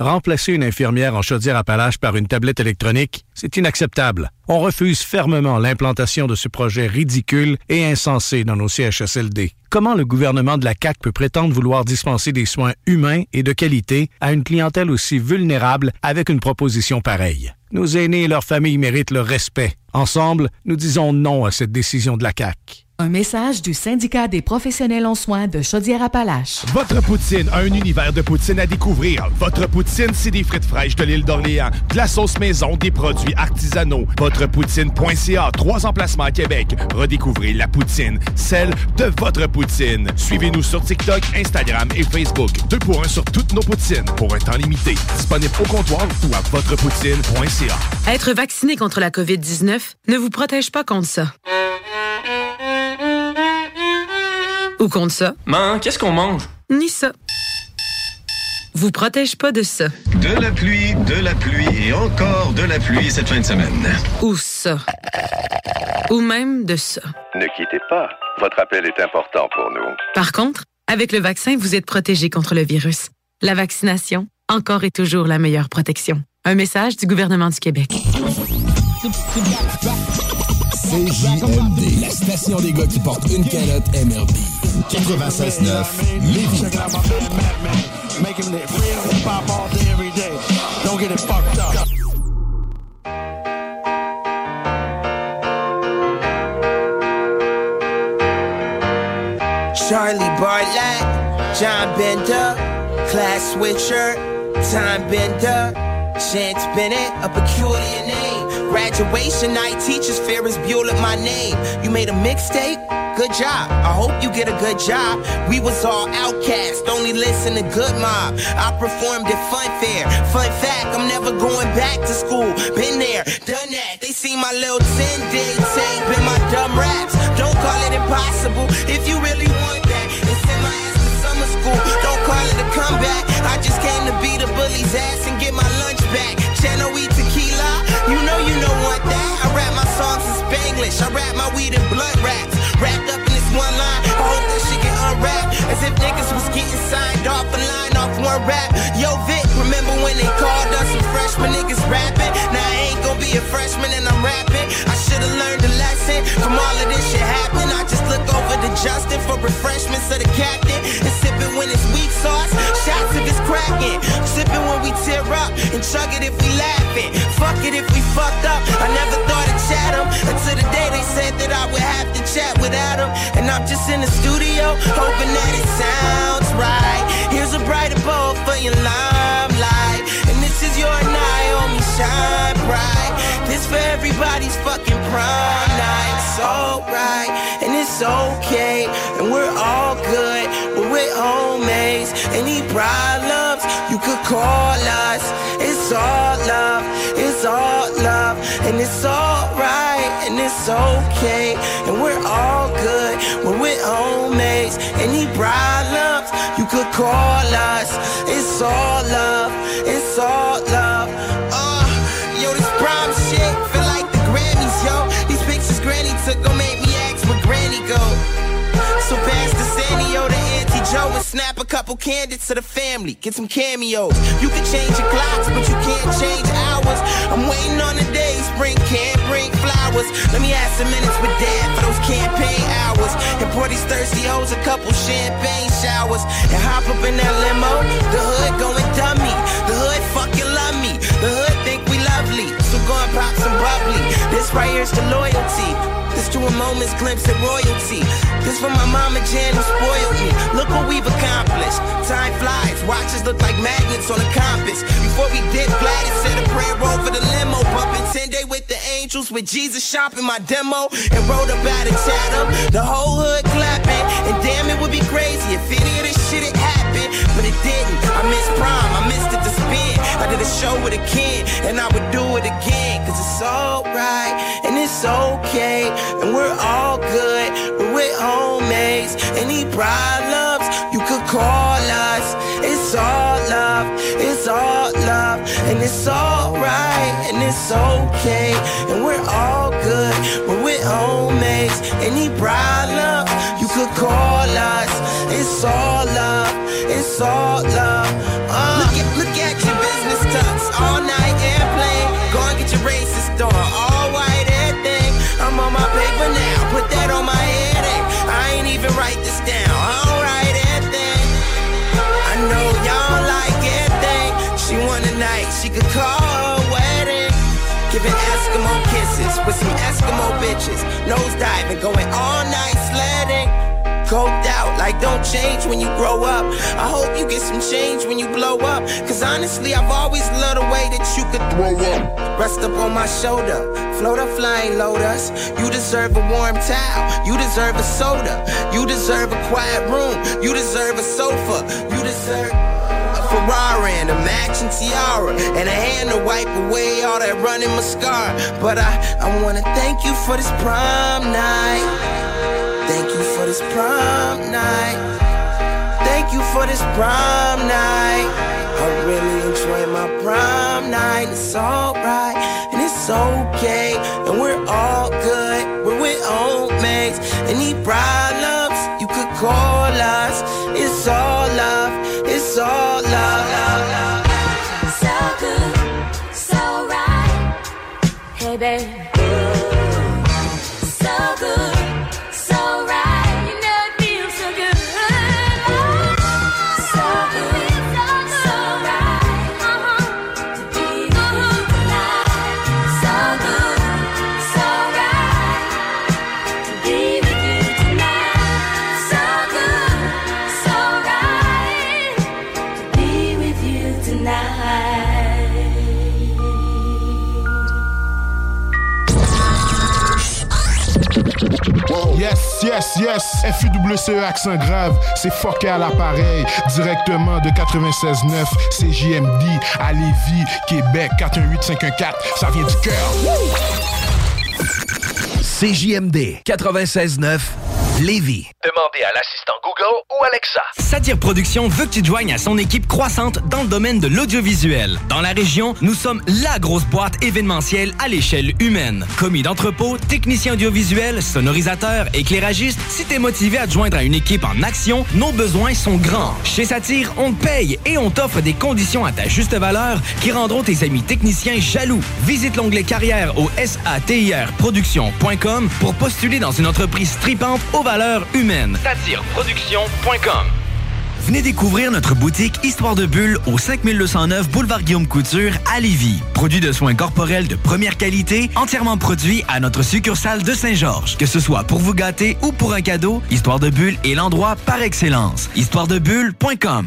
remplacer une infirmière en chaudière-appalaches par une tablette électronique, c'est inacceptable. On refuse fermement l'implantation de ce projet ridicule et insensé dans nos CHSLD. Comment le gouvernement de la CAQ peut prétendre vouloir dispenser des soins humains et de qualité à une clientèle aussi vulnérable avec une proposition pareille? Nos aînés et leurs familles méritent le respect. Ensemble, nous disons non à cette décision de la CAQ. Un message du syndicat des professionnels en soins de Chaudière-Appalaches. Votre poutine, un univers de poutine à découvrir. Votre poutine, c'est des frites fraîches de l'île d'Orléans, de la sauce maison, des produits artisanaux. Votrepoutine.ca, trois emplacements à Québec. Redécouvrez la poutine, celle de votre poutine. Suivez-nous sur TikTok, Instagram et Facebook. Deux pour un sur toutes nos poutines, pour un temps limité. Disponible au comptoir ou à votrepoutine.ca. Être vacciné contre la COVID-19 ne vous protège pas contre ça. Ou contre ça? Man, qu'est-ce qu'on mange? Ni ça. Vous protège pas de ça. De la pluie, de la pluie et encore de la pluie cette fin de semaine. Ou ça. Ou même de ça. Ne quittez pas. Votre appel est important pour nous. Par contre, avec le vaccin, vous êtes protégé contre le virus. La vaccination, encore et toujours la meilleure protection. Un message du gouvernement du Québec. CJMD, la station des gars qui portent une calotte MRB. 96.9, Lévis. Making it real hip hop all day, every day. Don't get it fucked up. Charlie Bartlett, John Bender, class switcher, time bender, Chance Bennett, a peculiar name. Graduation night, teachers fear is Buell at my name. You made a mixtape? good job. I hope you get a good job. We was all outcast, only listen to good mob. I performed at Fun Fair. Fun fact, I'm never going back to school. Been there, done that. They see my little 10 day tape in my dumb raps. Don't call it impossible if you really want that. And send my ass to summer school. Don't call it a comeback. I just came to beat a bully's ass and get my lunch back. Channel E tequila, you know you know what that. I rap my songs in Spanglish. I rap my weed and blood raps. Wrapped up in this one line. I hope that shit get unwrapped. As if niggas was getting signed off a line off one rap. Yo, Vic, remember when they called us some freshman niggas rapping? Now I ain't gonna a freshman and I'm rapping. I should've learned a lesson from all of this shit happen. I just look over to Justin for refreshments of the captain and sipping when it's weak sauce. Shots if it's cracking. Sipping when we tear up and chug it if we laughing. Fuck it if we fucked up. I never thought of chat 'em until the day they said that I would have to chat with Adam. And I'm just in the studio hoping that it sounds right. Here's a brighter bowl for your limelight. And this is your Naomi shine bright. This for everybody's fucking prime night. It's alright and it's okay. And we're all good. But we're homies. Any problems you could call us. It's all love. It's all love. And it's alright and it's okay. And we're all good. When we're homies. Any problems you could call us. It's all took gon' make me ask where Granny go. So pass the Sanio to Auntie Joe and snap a couple candidates to the family. Get some cameos. You can change your clocks, but you can't change hours. I'm waiting on the day spring can't bring flowers. Let me add some minutes with dad for those campaign hours. And pour these thirsty hoes a couple champagne showers. And hop up in that limo. The hood going dummy. The hood fucking love me. The hood think we lovely. So go and pop some bubbly. This right here's to loyalty. This to a moment's glimpse at royalty. This for my mama Jan who spoiled me. Look what we've accomplished. Time flies, watches look like magnets on a compass. Before we did Gladys said a prayer over the limo. Bumping 10 day with the angels with Jesus shopping my demo. And wrote about it, Chatham. The whole hood clapping. And damn, it would be crazy if any of this shit had. But it didn't. I missed prime, I missed it to spin. I did a show with a kid, and I would do it again. Cause it's alright, and it's okay. And we're all good, but we're homies. Any problems, you could call us. It's all love, it's all love. And it's alright, and it's okay. And we're all good, but we're homies. Any problems, you could call us. It's all love, it's all love. Uh, look, at, look at your business tux, all night airplane. Go and get your racist on, all white everything. I'm on my paper now, put that on my head. eh. I ain't even write this down, I don't write everything. I know y'all like everything. She want a night, she could call her wedding. Giving Eskimo kisses with some Eskimo bitches. Nose diving, going all night sledding. Coked out, like don't change when you grow up. I hope you get some change when you blow up. Cause honestly, I've always loved the way that you could throw up. Rest up on my shoulder, float a flying lotus. You deserve a warm towel, you deserve a soda. You deserve a quiet room, you deserve a sofa. You deserve a Ferrari and a matching tiara and a hand to wipe away all that running mascara. But I, I wanna thank you for this prom night. Thank you for this prom night. Thank you for this prom night. I really enjoy my prom night. It's alright and it's okay, and we're all good. We're with homies. Any problems yes, yes. FUWCE accent grave, c'est fucké à l'appareil. Directement de 96.9, CJMD à Lévis, Québec, 418-514. Ça vient du cœur. CJMD 96.9 Lévis. Demandez à l'assistant Google ou Alexa. Satire Productions veut que tu te joignes à son équipe croissante dans le domaine de l'audiovisuel. Dans la région, nous sommes la grosse boîte événementielle à l'échelle humaine. Commis d'entrepôt, technicien audiovisuel, sonorisateur, éclairagiste, si t'es motivé à te joindre à une équipe en action, nos besoins sont grands. Chez Satire, on te paye et on t'offre des conditions à ta juste valeur qui rendront tes amis techniciens jaloux. Visite l'onglet carrière au satirproduction.com pour postuler dans une entreprise tripante aux valeurs humaines. Satireproduction.com Venez découvrir notre boutique Histoire de Bulle au 5209 Boulevard Guillaume Couture à Lévis. Produit de soins corporels de première qualité, entièrement produit à notre succursale de Saint-Georges. Que ce soit pour vous gâter ou pour un cadeau, Histoire de Bulle est l'endroit par excellence. Histoiredebulle.com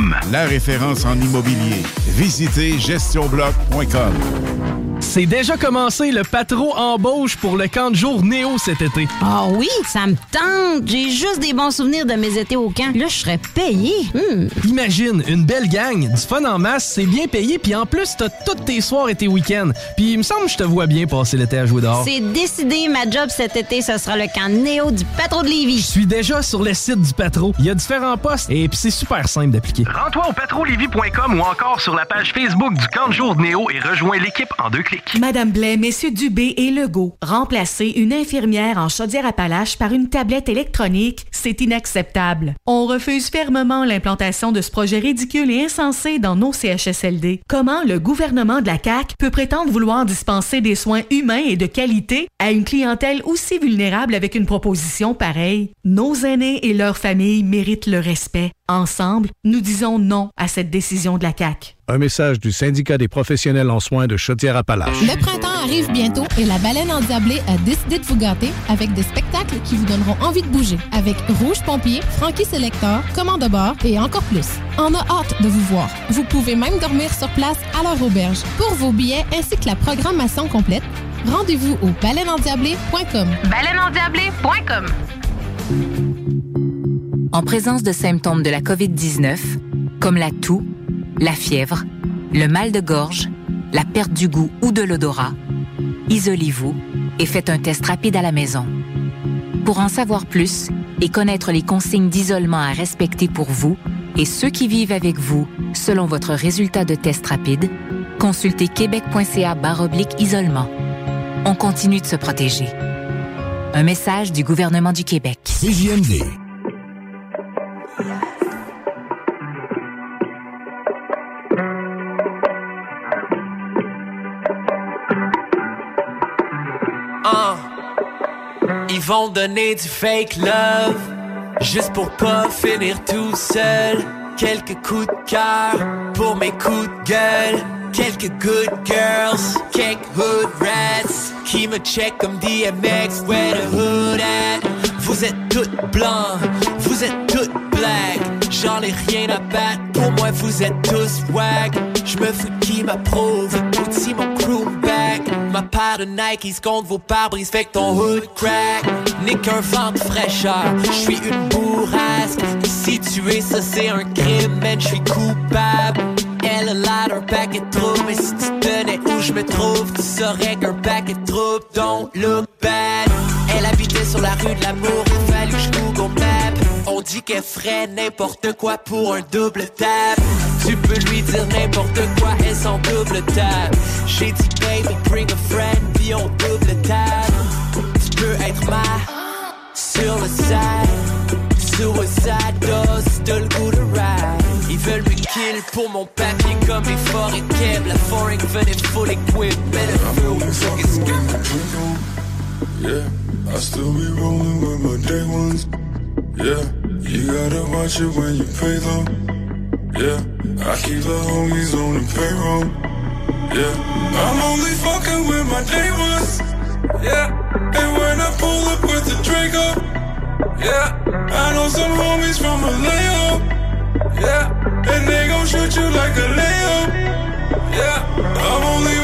la référence en immobilier. Visitez gestionbloc.com. C'est déjà commencé le patro embauche pour le camp de jour Néo cet été. Ah oui, ça me tente. J'ai juste des bons souvenirs de mes étés au camp. Là, je serais payé. Hmm. Imagine, une belle gang, du fun en masse, c'est bien payé, puis en plus, t'as tous tes soirs et tes week-ends. Puis il me semble que je te vois bien passer l'été à jouer dehors. C'est décidé, ma job cet été, ce sera le camp Néo du patro de Lévis. Je suis déjà sur le site du patro. Il y a différents postes et puis c'est super simple d'appliquer. Rends-toi au patrolevy.com ou encore sur la page Facebook du camp de jour de Néo et rejoins l'équipe en deux clics. Madame Blais, Messieurs Dubé et Legault, remplacer une infirmière en Chaudière-Appalaches par une tablette électronique, c'est inacceptable. On refuse fermement l'implantation de ce projet ridicule et insensé dans nos CHSLD. Comment le gouvernement de la CAQ peut prétendre vouloir dispenser des soins humains et de qualité à une clientèle aussi vulnérable avec une proposition pareille? Nos aînés et leurs familles méritent le respect. Ensemble, nous disons non à cette décision de la CAQ. Un message du syndicat des professionnels en soins de Chaudière-Appalaches. Le printemps arrive bientôt et la baleine endiablée a décidé de vous gâter avec des spectacles qui vous donneront envie de bouger. Avec Rouge Pompier, Frankie Selector, Commande de bord et encore plus. On a hâte de vous voir. Vous pouvez même dormir sur place à leur auberge. Pour vos billets ainsi que la programmation complète, rendez-vous au baleineendiablée.com. Baleineendiablée.com En présence de symptômes de la COVID-19, comme la toux, la fièvre, le mal de gorge, la perte du goût ou de l'odorat, isolez-vous et faites un test rapide à la maison. Pour en savoir plus et connaître les consignes d'isolement à respecter pour vous et ceux qui vivent avec vous selon votre résultat de test rapide, consultez québec.ca baroblique isolement. On continue de se protéger. Un message du gouvernement du Québec. Ah. Ils vont donner du fake love Juste pour pas finir tout seul Quelques coups de cœur pour mes coups de gueule Quelques good girls, quelques hood rats Qui me check comme DMX, where the hood at Vous êtes toutes blancs, vous êtes toutes black j'en ai rien à battre. Pour moi, vous êtes tous wag. Je me fous qui m'approuve. Aussi mon crew back. Ma paire de Nikes contre vos pare-brises fait que ton hood crack. Nick un vent de fraîcheur. Je suis une bourrasque. Ici, tuer, ça c'est un crime, man. Je suis coupable. Elle a l'air d'un paquet de troubles Mais si tu tenais où je me trouve Tu saurais qu'un paquet de troubles Don't look bad Elle habitait sur la rue de l'amour Il fallu je Google Map On dit qu'elle ferait n'importe quoi pour un double tap. Tu peux lui dire n'importe quoi Elle s'en double tap. J'ai dit baby bring a friend Puis on double tap. Tu peux être ma Sur le side Suicide dose de le goût de ride. Ils veulent me kill pour mon papier comme les forêts Keb. La foreign venait full equip le flow, so it's Yeah, I still be rolling with my day ones. Yeah, you gotta watch it when you pay them. Yeah, I keep the homies on the payroll. Yeah, I'm only fucking with my day ones. Yeah, and when I pull up with the Draco. Yeah, I know some homies from Vallejo. Yeah, and they gon' shoot you like a Leo. Yeah, I'm only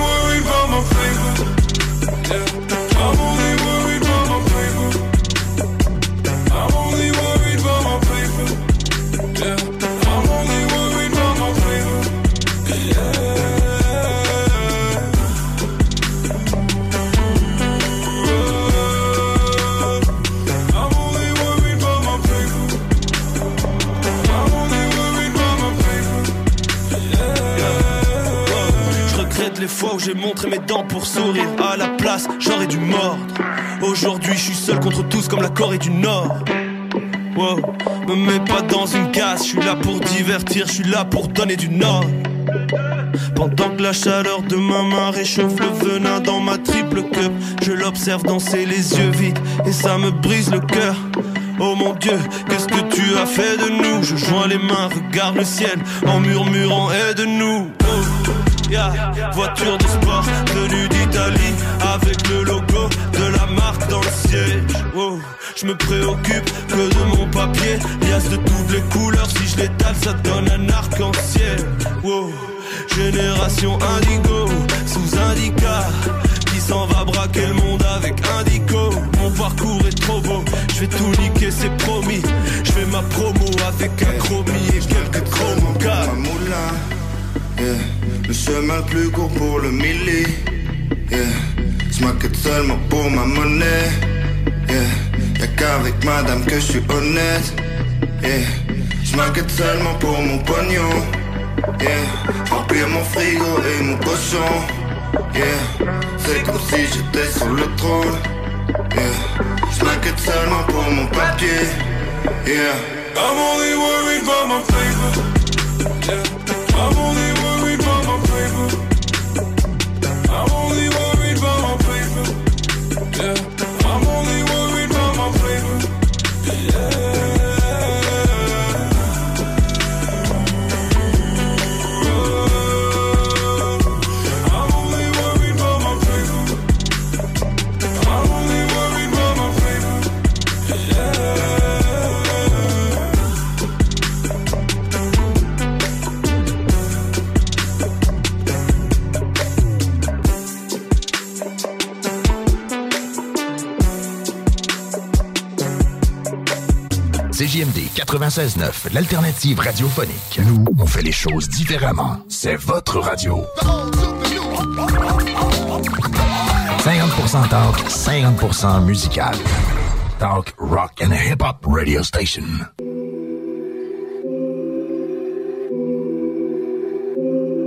j'ai montré mes dents pour sourire. À la place, j'aurais dû mordre. Aujourd'hui, je suis seul contre tous comme la Corée du Nord. Wow, me mets pas dans une case. Je suis là pour divertir, je suis là pour donner du nord. Pendant que la chaleur de ma main réchauffe le venin dans ma triple cup, je l'observe danser les yeux vides et ça me brise le cœur. Oh mon Dieu, qu'est-ce que tu as fait de nous? Je joins les mains, regarde le ciel en murmurant aide-nous. Voiture de sport venue d'Italie avec le logo de la marque dans le siège. Oh, je me préoccupe que de mon papier, liasse de toutes les couleurs. Si je l'étale, ça donne un arc-en-ciel. Wow. Génération indigo, sous indica Qui s'en va braquer le monde avec indico Mon parcours est trop beau, je vais tout niquer, c'est promis Je fais ma promo avec un chromie et quelques chromos. Le chemin plus court pour le milli. Yeah. Je m'inquiète seulement pour ma monnaie. Yeah. Y'a qu'avec madame que je suis honnête. Yeah. Je m'inquiète seulement pour mon pognon. Yeah. Remplir mon frigo et mon cochon. Yeah. C'est comme si j'étais sur le trône. Yeah. Je m'inquiète seulement pour mon papier. Yeah. I'm only worried about my paper. Yeah. Yeah. I'm only worried about my paper. Yeah. CJMD 96.9, l'alternative radiophonique. Nous, on fait les choses différemment. C'est votre radio. 50% talk, 50% musical. Talk, rock and hip-hop radio station.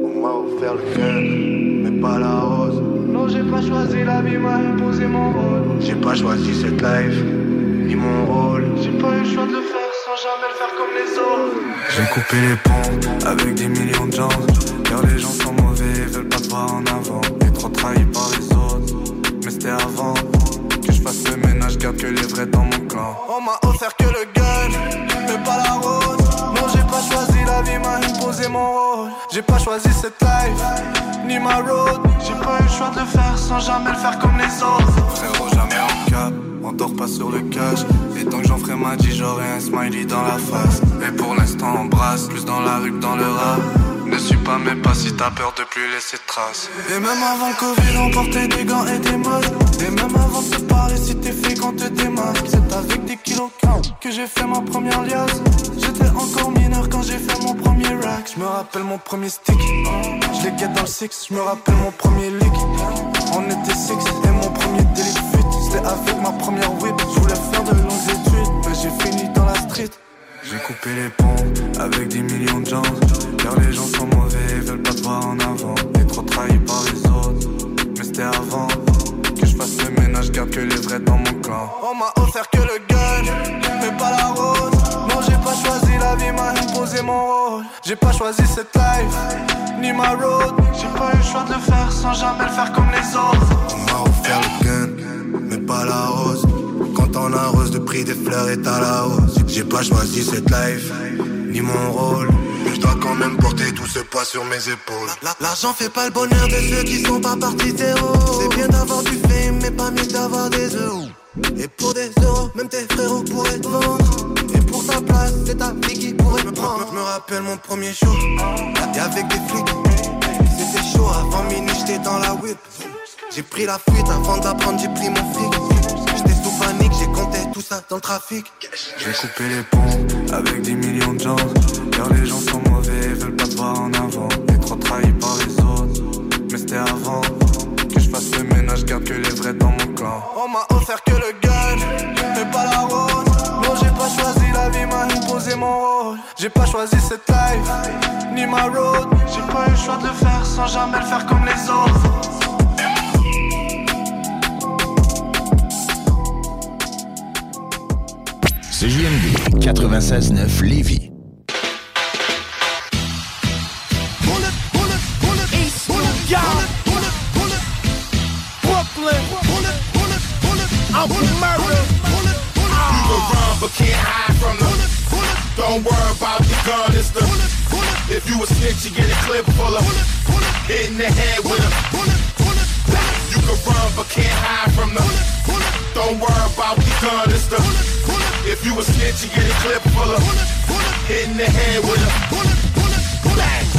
On m'a offert le cœur, mais pas la rose. Non, j'ai pas choisi la vie, m'a imposé mon rôle. J'ai pas choisi cette life, ni mon rôle. J'ai pas eu le choix de le jamais le faire comme les autres. J'ai coupé les ponts avec des millions de gens. Car les gens sont mauvais, veulent pas te voir en avant. Et trop trahi par les autres. Mais c'était avant que je fasse le ménage, garde que les vrais dans mon camp. On m'a offert que le gun, mais pas la rose. Non, j'ai pas choisi la vie, m'a imposé mon rôle. J'ai pas choisi cette life, ni ma road. J'ai pas eu le choix de le faire sans jamais le faire comme les autres. Frérot, jamais en cap. On dort pas sur le cash. Et tant que j'en ferai ma dit, j'aurai un smiley dans la face. Et pour l'instant, on brasse plus dans la rue que dans le rap. Ne suis pas mes pas si t'as peur de plus laisser de traces. Et même avant le Covid, on portait des gants et des masques. Et même avant de te parler, si t'es fait quand te démasques. C'est avec des kilos que j'ai fait ma première liasse. J'étais encore mineur quand j'ai fait mon premier rack. Je me rappelle mon premier stick. Je l'ai get dans le six. Je me rappelle mon premier lick. On était six et mon premier délit. C'était avec ma première whip. Je voulais faire de longues études, mais j'ai fini dans la street. J'ai coupé les ponts avec des millions de gens. Car les gens sont mauvais, veulent pas te voir en avant. T'es trop trahi par les autres, mais c'était avant. Que je fasse le ménage, garde que les vrais dans mon camp. On m'a offert que le gun, mais pas la rose. Non, j'ai pas choisi la vie, m'a imposé mon rôle. J'ai pas choisi cette life, ni ma road. J'ai pas eu le choix de le faire sans jamais le faire comme les autres. On m'a offert le gun, pas la rose. Quand on arrose, le prix des fleurs est à la hausse. J'ai pas choisi cette life, ni mon rôle. Mais je dois quand même porter tout ce poids sur mes épaules. La- L'argent fait pas le bonheur de ceux qui sont pas partis zéro. C'est bien d'avoir du fame, mais pas mieux d'avoir des euros. Et pour des euros, même tes frérots pourraient te vendre. Et pour ta place, c'est ta fille qui pourrait me prendre. Je me rappelle mon premier show, avec des flics. C'était chaud, avant minuit, j'étais dans la whip. J'ai pris la fuite avant d'apprendre, j'ai pris mon fric. J'étais sous panique, j'ai compté tout ça dans le trafic. J'ai coupé les ponts avec des millions de gens. Car les gens sont mauvais, ils veulent pas te voir en avant. T'es trop trahi par les autres, mais c'était avant. Que je fasse le ménage, garde que les vrais dans mon camp. On m'a offert que le gun, mais pas la rose. Non, j'ai pas choisi la vie, m'a imposé mon rôle. J'ai pas choisi cette life, ni ma road. J'ai pas eu le choix de le faire sans jamais le faire comme les autres. CJMD 96.9 Lévis. Brooklyn. I'm murder. You ah. can run but can't hide from the. Don't worry about the gun. It's the. If you a snitch, you get a clip full of. Hit in the head with a. You can run but can't hide from the. Don't worry about the gun. It's the. If you a snitch, you get a clip full of. Hit in the head with a.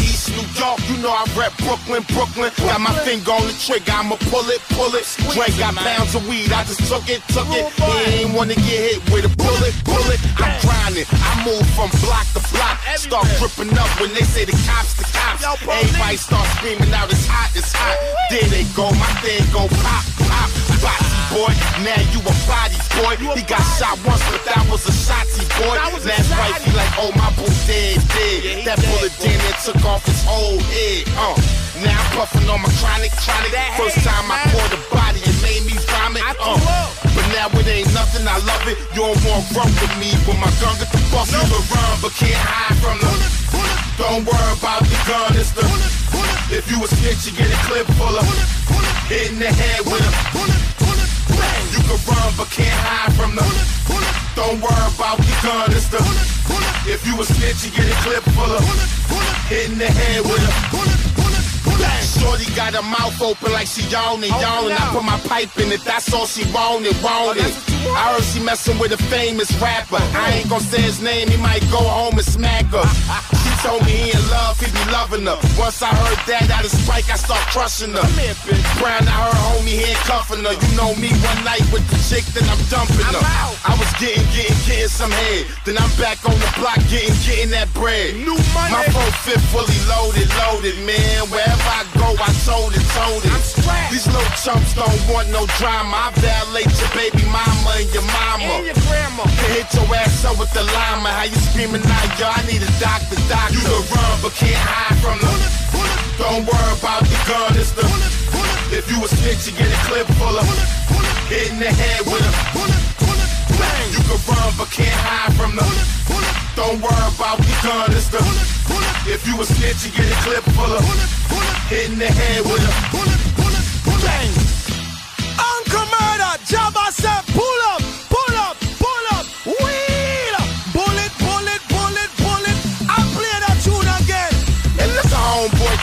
East New York, you know I rep Brooklyn, Brooklyn. Got my finger on the trigger, I'ma pull it, pull it. Drake got pounds of weed, I just took it, took it. He ain't wanna get hit with a bullet, bullet. I'm grinding, I move from block to block. Start tripping up when they say the cops, the cops. Everybody start screaming out, it's hot, it's hot. There they go, my thing go pop, pop. Boxy boy, now you a body boy. He got shot once, but that was a shotty boy. Last right, he like, oh my boo dead, dead. That bullet damn near took off his whole head. Uh. Now I'm puffing on my chronic, chronic. First time I poured the body, it made me vomit. Uh. But now it ain't nothing, I love it. You don't want run with me when my gun get the bust. You can run, but can't hide from the. Don't worry about the gun, it's the. If you a snitch, you get a clip full of. Hit in the head with a. You can run, but can't hide from the. Don't worry about the gun, it's the. If you a snitch, you get a clip full of. Hit in the head with a. Shorty got her mouth open like she yawning, yawning. I put my pipe in it, that's all she wanted, wanted. I heard she messing with a famous rapper. I ain't gonna say his name, he might go home and smack her. [LAUGHS] Told me he in love, he be loving her. Once I heard that out of spike, I start crushing her. Brown, I heard homie handcuffing her. You know me one night with the chick, then I'm dumping her. I was getting, getting, getting some head. Then I'm back on the block, getting, getting that bread. New money. My phone fit fully loaded, loaded, man. Wherever I go, I told it, told it. These little chumps don't want no drama. I violate your baby mama and your mama. And your grandma. Can Hit your ass up with the llama. How you screaming out, yo? I need a doctor, doctor. You can run, but can't hide from the. Don't worry about the gun, it's the. If you a snitch, you get a clip full of. Hit in the head with a. You can run, but can't hide from the. Don't worry about the gun, it's the. If you a snitch, you get a clip full of. Hit in the head with a. Bang.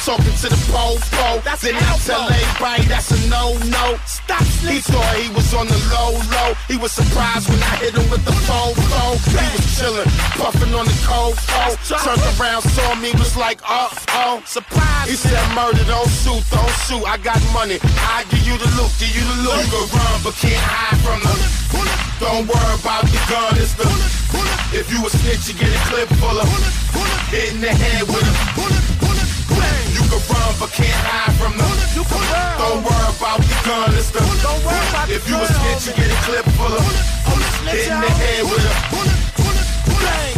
Talking to the po-po. Then I tell everybody that's a no-no. Stop He thought he was on the low-low. He was surprised when I hit him with the phone-phone. He was chillin', puffin' on the cold phone. Turned around, saw me, was like, uh-oh. Surprise. He said, murder, don't shoot, don't shoot. I got money. I give you the loot, give you the loot. You can run, but can't hide from the Don't worry about the gun, it's the If you a snitch, you get a clip full of Hit in the head with a You can run, but can't hide from the Don't worry about the gun, it's the If you a snitch, you get a clip full of Hit in the head with a Bang, homie. Now,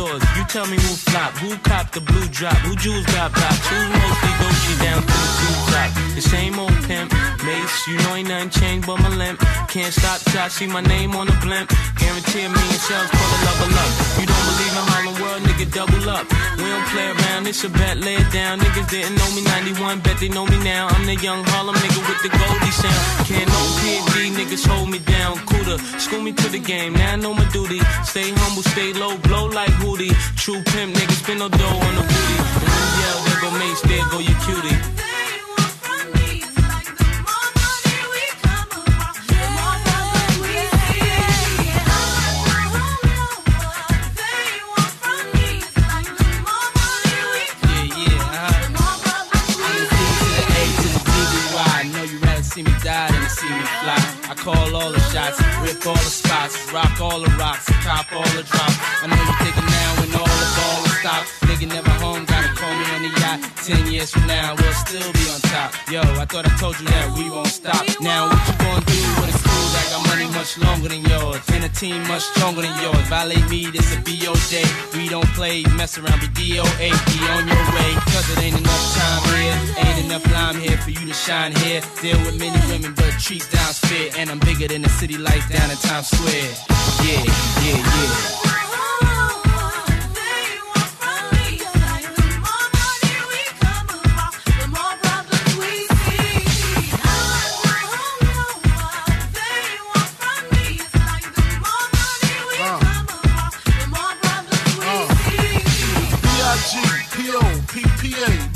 sell out in the stores. You tell me who flop, who cop the blue drop, who jewels got blocks, who mostly Gucci down to the blue top. The same old pimp, mace, you know ain't nothing changed but my limp. Can't stop till I see my name on the blimp. Guarantee a million sales, call it level up. You don't believe in Harlem World, nigga, double up. We don't play around, it's a bet, lay it down. Niggas didn't know me 91, bet they know me now. I'm the young Harlem nigga with the Goldie sound. Can't no PD, niggas hold me down. Cooler, school me to the game, now I know my duty. Stay humble, stay low, blow like Hootie. True pimp, niggas spin no dough on the booty. When there go Mace, there go your cutie. Call all the shots, rip all the spots, rock all the rocks, top all the drops. I know you thinking now when all the ball is stop. Nigga never home, gotta call me on the yacht. Ten years from now, we'll still be on top. Yo, I thought I told you that we won't stop. Now what you gonna do got money much longer than yours? And a team much stronger than yours. Violate me, this a B.O.J. We don't play, mess around, be DOA. Be on your way, cause it ain't enough time here. Ain't enough lime here for you to shine here. Deal with many women, but treat down's fair. And I'm bigger than the city lights down in Times Square. Yeah, yeah, yeah.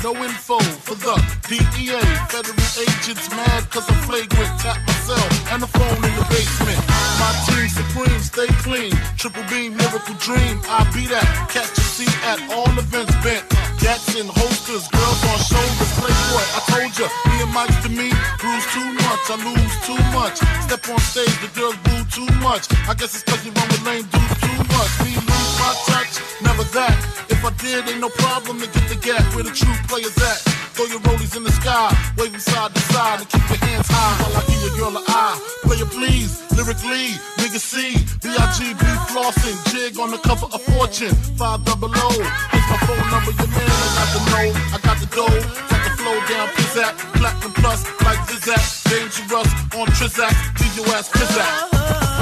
No info for the DEA. Federal agents mad cause I'm flagrant. Tap myself and the phone in the basement. My team supreme, stay clean. Triple beam, miracle dream. I be that. Catch a seat at all events bent. Gats in holsters, girls on shoulders. Playboy, I told ya, me and Mike to me. Bruise too much, I lose too much. Step on stage, the girls boo too much. I guess it's cause you run with lame dudes too much. Me my touch, never that. If I did, ain't no problem to get the gap where the true players at. Throw your rollies in the sky, wave waving side to side, and keep your hands high while I give your girl an eye. Player please, lyrically, nigga C, B-I-G-B flossing, jig on the cover of Fortune, five double O. It's my phone number, your man, I got the know, I got the dough, got the flow down, pizzazz, platinum plus, like Zizak, dangerous on Trizak, do your ass pizzazz.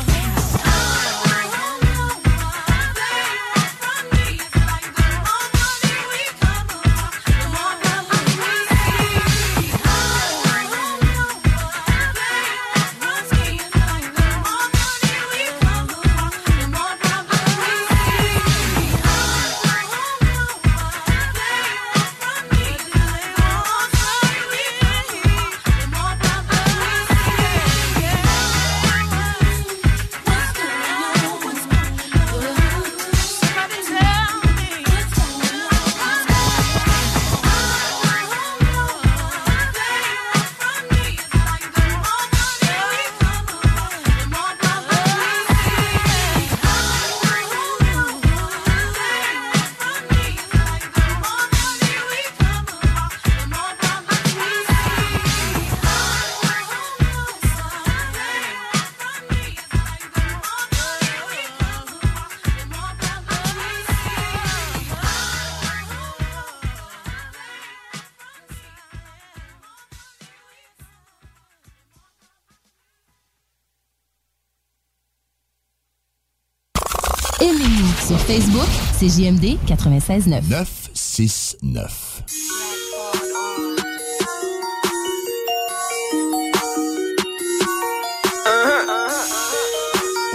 Aimez-nous sur Facebook, c'est JMD 96.9. 969.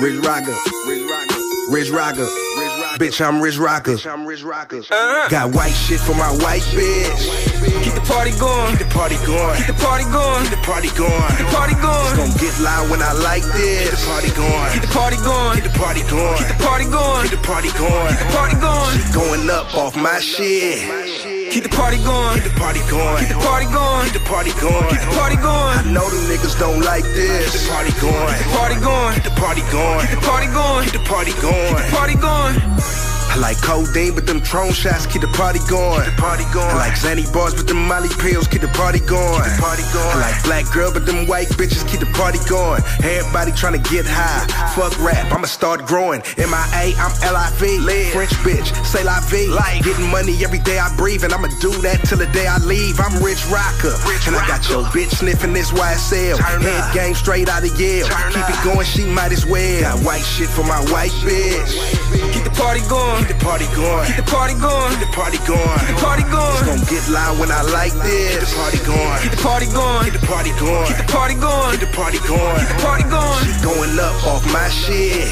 Rich Rocker. Rich Rocker. Bitch, I'm Rich Rocker. Got white shit for my white bitch. Keep the party going. Keep the party going. Keep the party going. Keep the party going. Keep the party going. It's gonna get loud when I like this. Keep the party going. Keep the party going. Keep the party going. Keep the party going. Keep the party going. Keep the party going. Going up off my shit. Keep the party going. Keep the party going. Keep the party going. Keep the party going. Keep the party going. I know them niggas don't like this. Keep the party going. Keep the party going. Keep the party going. Keep the party going. Keep the party going. Keep the party going. I like codeine, but them Tron shots keep the party going. The party going. I like Zanny bars, but them Molly pills keep the party going. The party going. I like black girl, but them white bitches keep the party going. Everybody trying to get high. Fuck rap, I'ma start growing. MIA, I'm L-I-V. French bitch, say la vie. Like getting money every day I breathe, and I'ma do that till the day I leave. I'm Rich Rocker, and I got your bitch sniffing this YSL. Head game straight out of Yale. Keep it going, she might as well. Got white shit for my white bitch. Keep the party going. Keep the party going. Keep the party going. Keep the party going. Keep the party going. It's gonna get loud when I like this. Keep the party going. Keep the party going. Keep the party going. Keep the party going. Keep the party going. Keep the party going. Going up off my shit.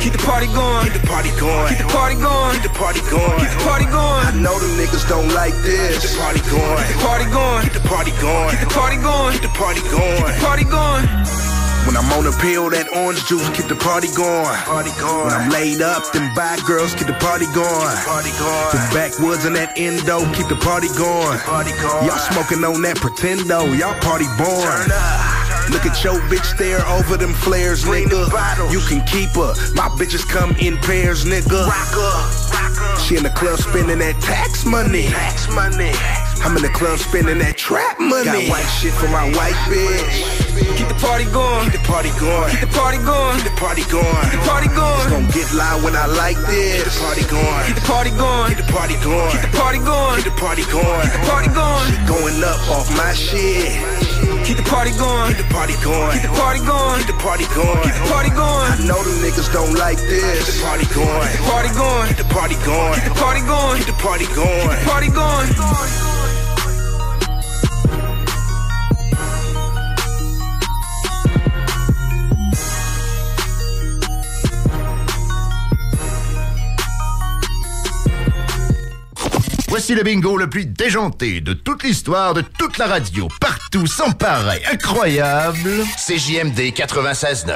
Keep the party going. Keep the party going. Keep the party going. Keep the party going. Keep the party going. I know them niggas don't like this. Keep the party going. Keep the party going. Keep the party going. Keep the party going. Keep the party going. Keep the party going. When I'm on a pill, that orange juice keep the party going. Party going. When I'm laid up, them bad girls keep the party going. Party going. The backwoods and that endo keep the party going. Party going. Y'all smoking on that pretendo, y'all party born. Look at your bitch stare over them flares, nigga. You can keep her. My bitches come in pairs, nigga. Rock up. She in the club spending that tax money. Tax money. I'm in the club spending that trap money. Got white shit for my white bitch. Keep the party going. Keep the party going. Keep the party going. Keep the party going. Keep the party going. It's gonna get loud when I like this. Keep the party going. Keep the party going. Keep the party going. Keep the party going. Keep the party going. Keep the party going. Going up off my shit. Keep the party going. Keep the party going. Keep the party going. Keep the party going. Keep the party going. I know them niggas don't like this. Keep the party going. Keep the party going. Keep the party going. Keep the party going. Keep the party going. Keep the party going. Voici le bingo le plus déjanté de toute l'histoire de toute la radio, partout, sans pareil, incroyable. C'est JMD 96.9.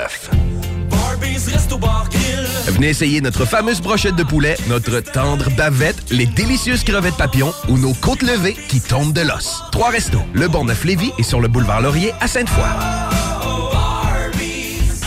Venez essayer notre fameuse brochette de poulet, notre tendre bavette, les délicieuses crevettes papillons ou nos côtes levées qui tombent de l'os. Trois restos, le Bon Neuf Lévis et sur le boulevard Laurier à Sainte-Foy.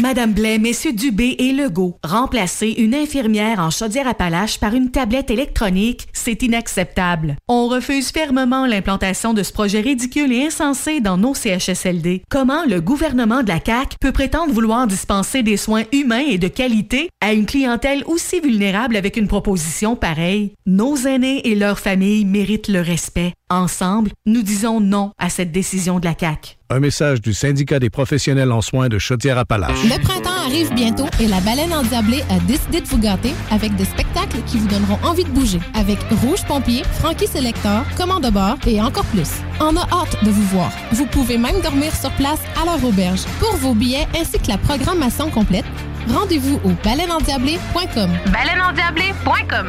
Madame Blais, Messieurs Dubé et Legault, remplacer une infirmière en Chaudière-Appalaches par une tablette électronique, c'est inacceptable. On refuse fermement l'implantation de ce projet ridicule et insensé dans nos CHSLD. Comment le gouvernement de la CAQ peut prétendre vouloir dispenser des soins humains et de qualité à une clientèle aussi vulnérable avec une proposition pareille? Nos aînés et leurs familles méritent le respect. Ensemble, nous disons non à cette décision de la CAQ. Un message du syndicat des professionnels en soins de Chaudière-Appalaches. Le printemps arrive bientôt et la baleine endiablée a décidé de vous gâter avec des spectacles qui vous donneront envie de bouger. Avec Rouge Pompier, Frankie Selector, Commande de bord et encore plus. On a hâte de vous voir. Vous pouvez même dormir sur place à leur auberge. Pour vos billets ainsi que la programmation complète, rendez-vous au baleineendiablée.com. Baleineendiablée.com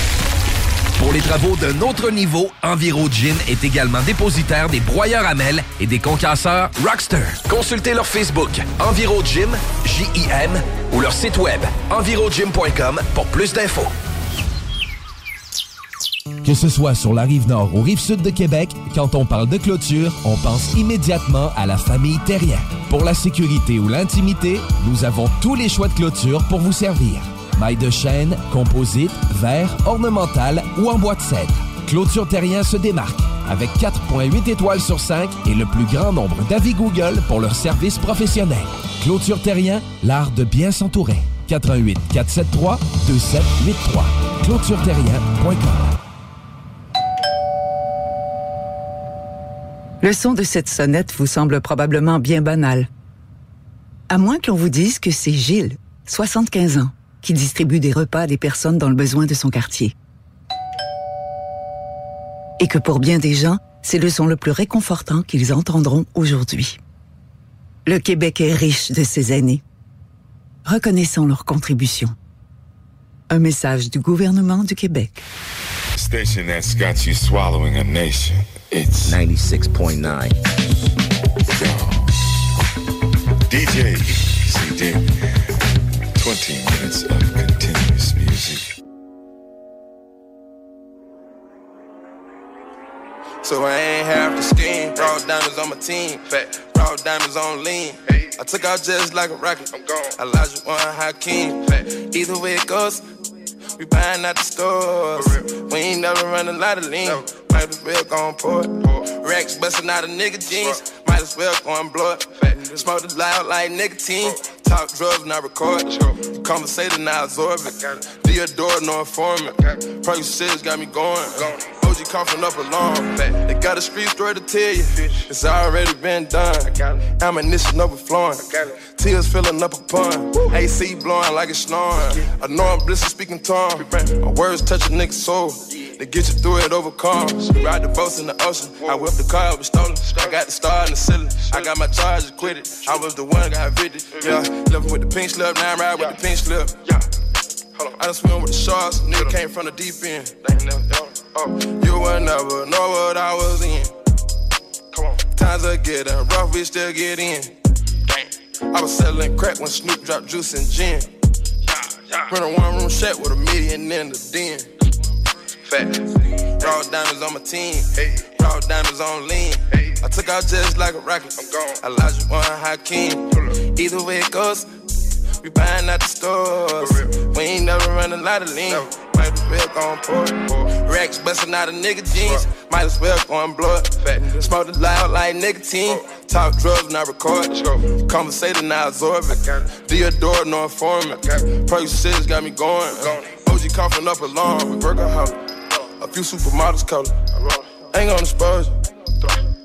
Pour les travaux d'un autre niveau, EnviroGym est également dépositaire des broyeurs à mêles et des concasseurs Rockster. Consultez leur Facebook EnviroGym, J-I-M, ou leur site web envirogym.com pour plus d'infos. Que ce soit sur la rive nord ou rive sud de Québec, quand on parle de clôture, on pense immédiatement à la famille Terrien. Pour la sécurité ou l'intimité, nous avons tous les choix de clôture pour vous servir. Maille de chêne, composite, verre, ornemental ou en bois de cèdre. Clôture Terrien se démarque avec 4.8 étoiles sur 5 et le plus grand nombre d'avis Google pour leur service professionnel. Clôture Terrien, l'art de bien s'entourer. 88 473 2783. clôtureterrien.com. Le son de cette sonnette vous semble probablement bien banal. À moins que l'on vous dise que c'est Gilles, 75 ans, qui distribue des repas à des personnes dans le besoin de son quartier. Et que pour bien des gens, c'est le son le plus réconfortant qu'ils entendront aujourd'hui. Le Québec est riche de ses aînés. Reconnaissons leur contribution. Un message du gouvernement du Québec. Station that's got you swallowing a nation. It's 96.9. DJ CD. 20 minutes of continuous music. So I ain't half the scheme. Raw diamonds on my team. Fat. Raw diamonds on lean. I took out just like a rocket. I'm gone. Elijah one Hakeem. Fat. Either way it goes, we buying at the stores. We ain't never run a lot of lean. Might as well go pour it. Racks busting out of nigga jeans. Might as well go and blow it. Smoke it loud like nicotine. Talk drugs, not record. It Conversation, now absorb it. Theodore, no informant. Pro six got me going. OG coughing up alarm. They got a street story to tell you. It's already been done. I got it. Ammunition overflowing. Tears filling up a pond. AC blowing like it's snoring. I know I'm bliss speaking tongue. My words touch a nigga's soul. They get you through it, overcome. Ride the boats in the ocean. I whipped the car, it was stolen. I got the star in the ceiling. I got my charge acquitted. I was the one got evicted. Yeah, left with the pink slip. Now I'm ride with the pink slip. Yeah. I done swim with the sharks. Nigga came from the deep end. Oh, you will never know what I was in. Come on. Times are getting rough, we still get in. I was selling crack when Snoop dropped juice and gin. Rent a one room shack with a million in the den. Fat. Raw diamonds on my team. Hey. Raw diamonds on lean. Hey. I took out just like a rocket. I'm gone. Elijah one Hakeem. Either way it goes, we buying at the stores. We ain't never run a lot of lean. Might as well go and pour it. Racks busting out of nigga jeans. Might as well go and blow it. Fat. Smoke it loud like nicotine. Talk drugs, not record. Conversation, now absorb it. Theodore, no informant. Pro six got me going. OG coughing up alarm. Workaholic. A few supermodels color. Ain't gonna expose you.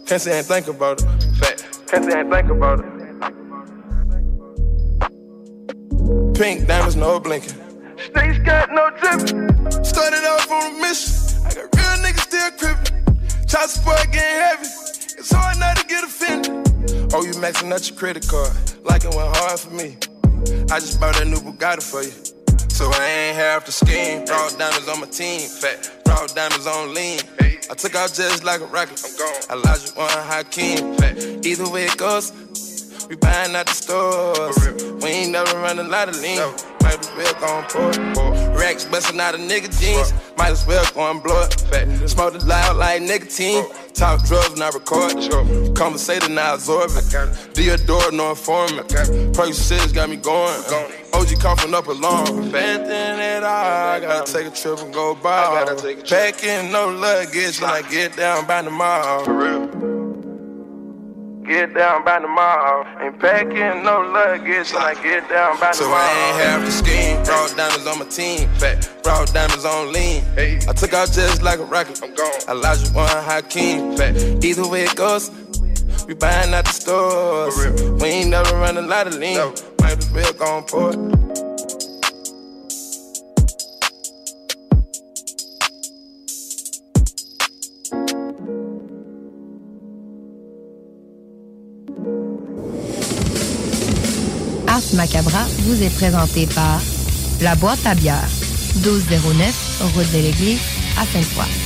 Can't say think about it. Fat. Can't say think about it. Pink diamonds, no blinking. Snakes got no dripping. Started off on a mission. I got real niggas still crippin'. Child support getting heavy. It's hard not to get offended. Oh, you maxing out your credit card. Like it went hard for me. I just bought that new Bugatti for you. So I ain't half the scheme. Raw diamonds on my team. Fat. Raw diamonds on lean. I took out just like a rocket. I'm gone. Elijah one Hakeem. Fat. Either way it goes, we buying at the stores. We ain't never run a lot of lean. Might as well go and pour it. Racks busting out of nigga jeans. Might as well go and blow it. Smoke it loud like nicotine. Talk drugs, not record. Conversation, now absorb it. Theodore, no informant. Six got me going. OG coughing up alarm. Anything at all, I gotta take a trip and go by. Packing no luggage when I get down by mall. For real. Get down by the mall. Ain't packing no luggage when I get down by the so mall. So I ain't half the scheme. Raw diamonds on my team. Fat. Raw diamonds on lean. Hey. I took out just like a rocket. I'm gone. Elijah one Hakeem. Fat. Either way it goes, We buying out the stores. We ain't never run a lot of lean. Might as well go and pour it. Ars Macabra vous est présenté par La Boîte à bière, 1209, route de l'église, à Sainte-Foy.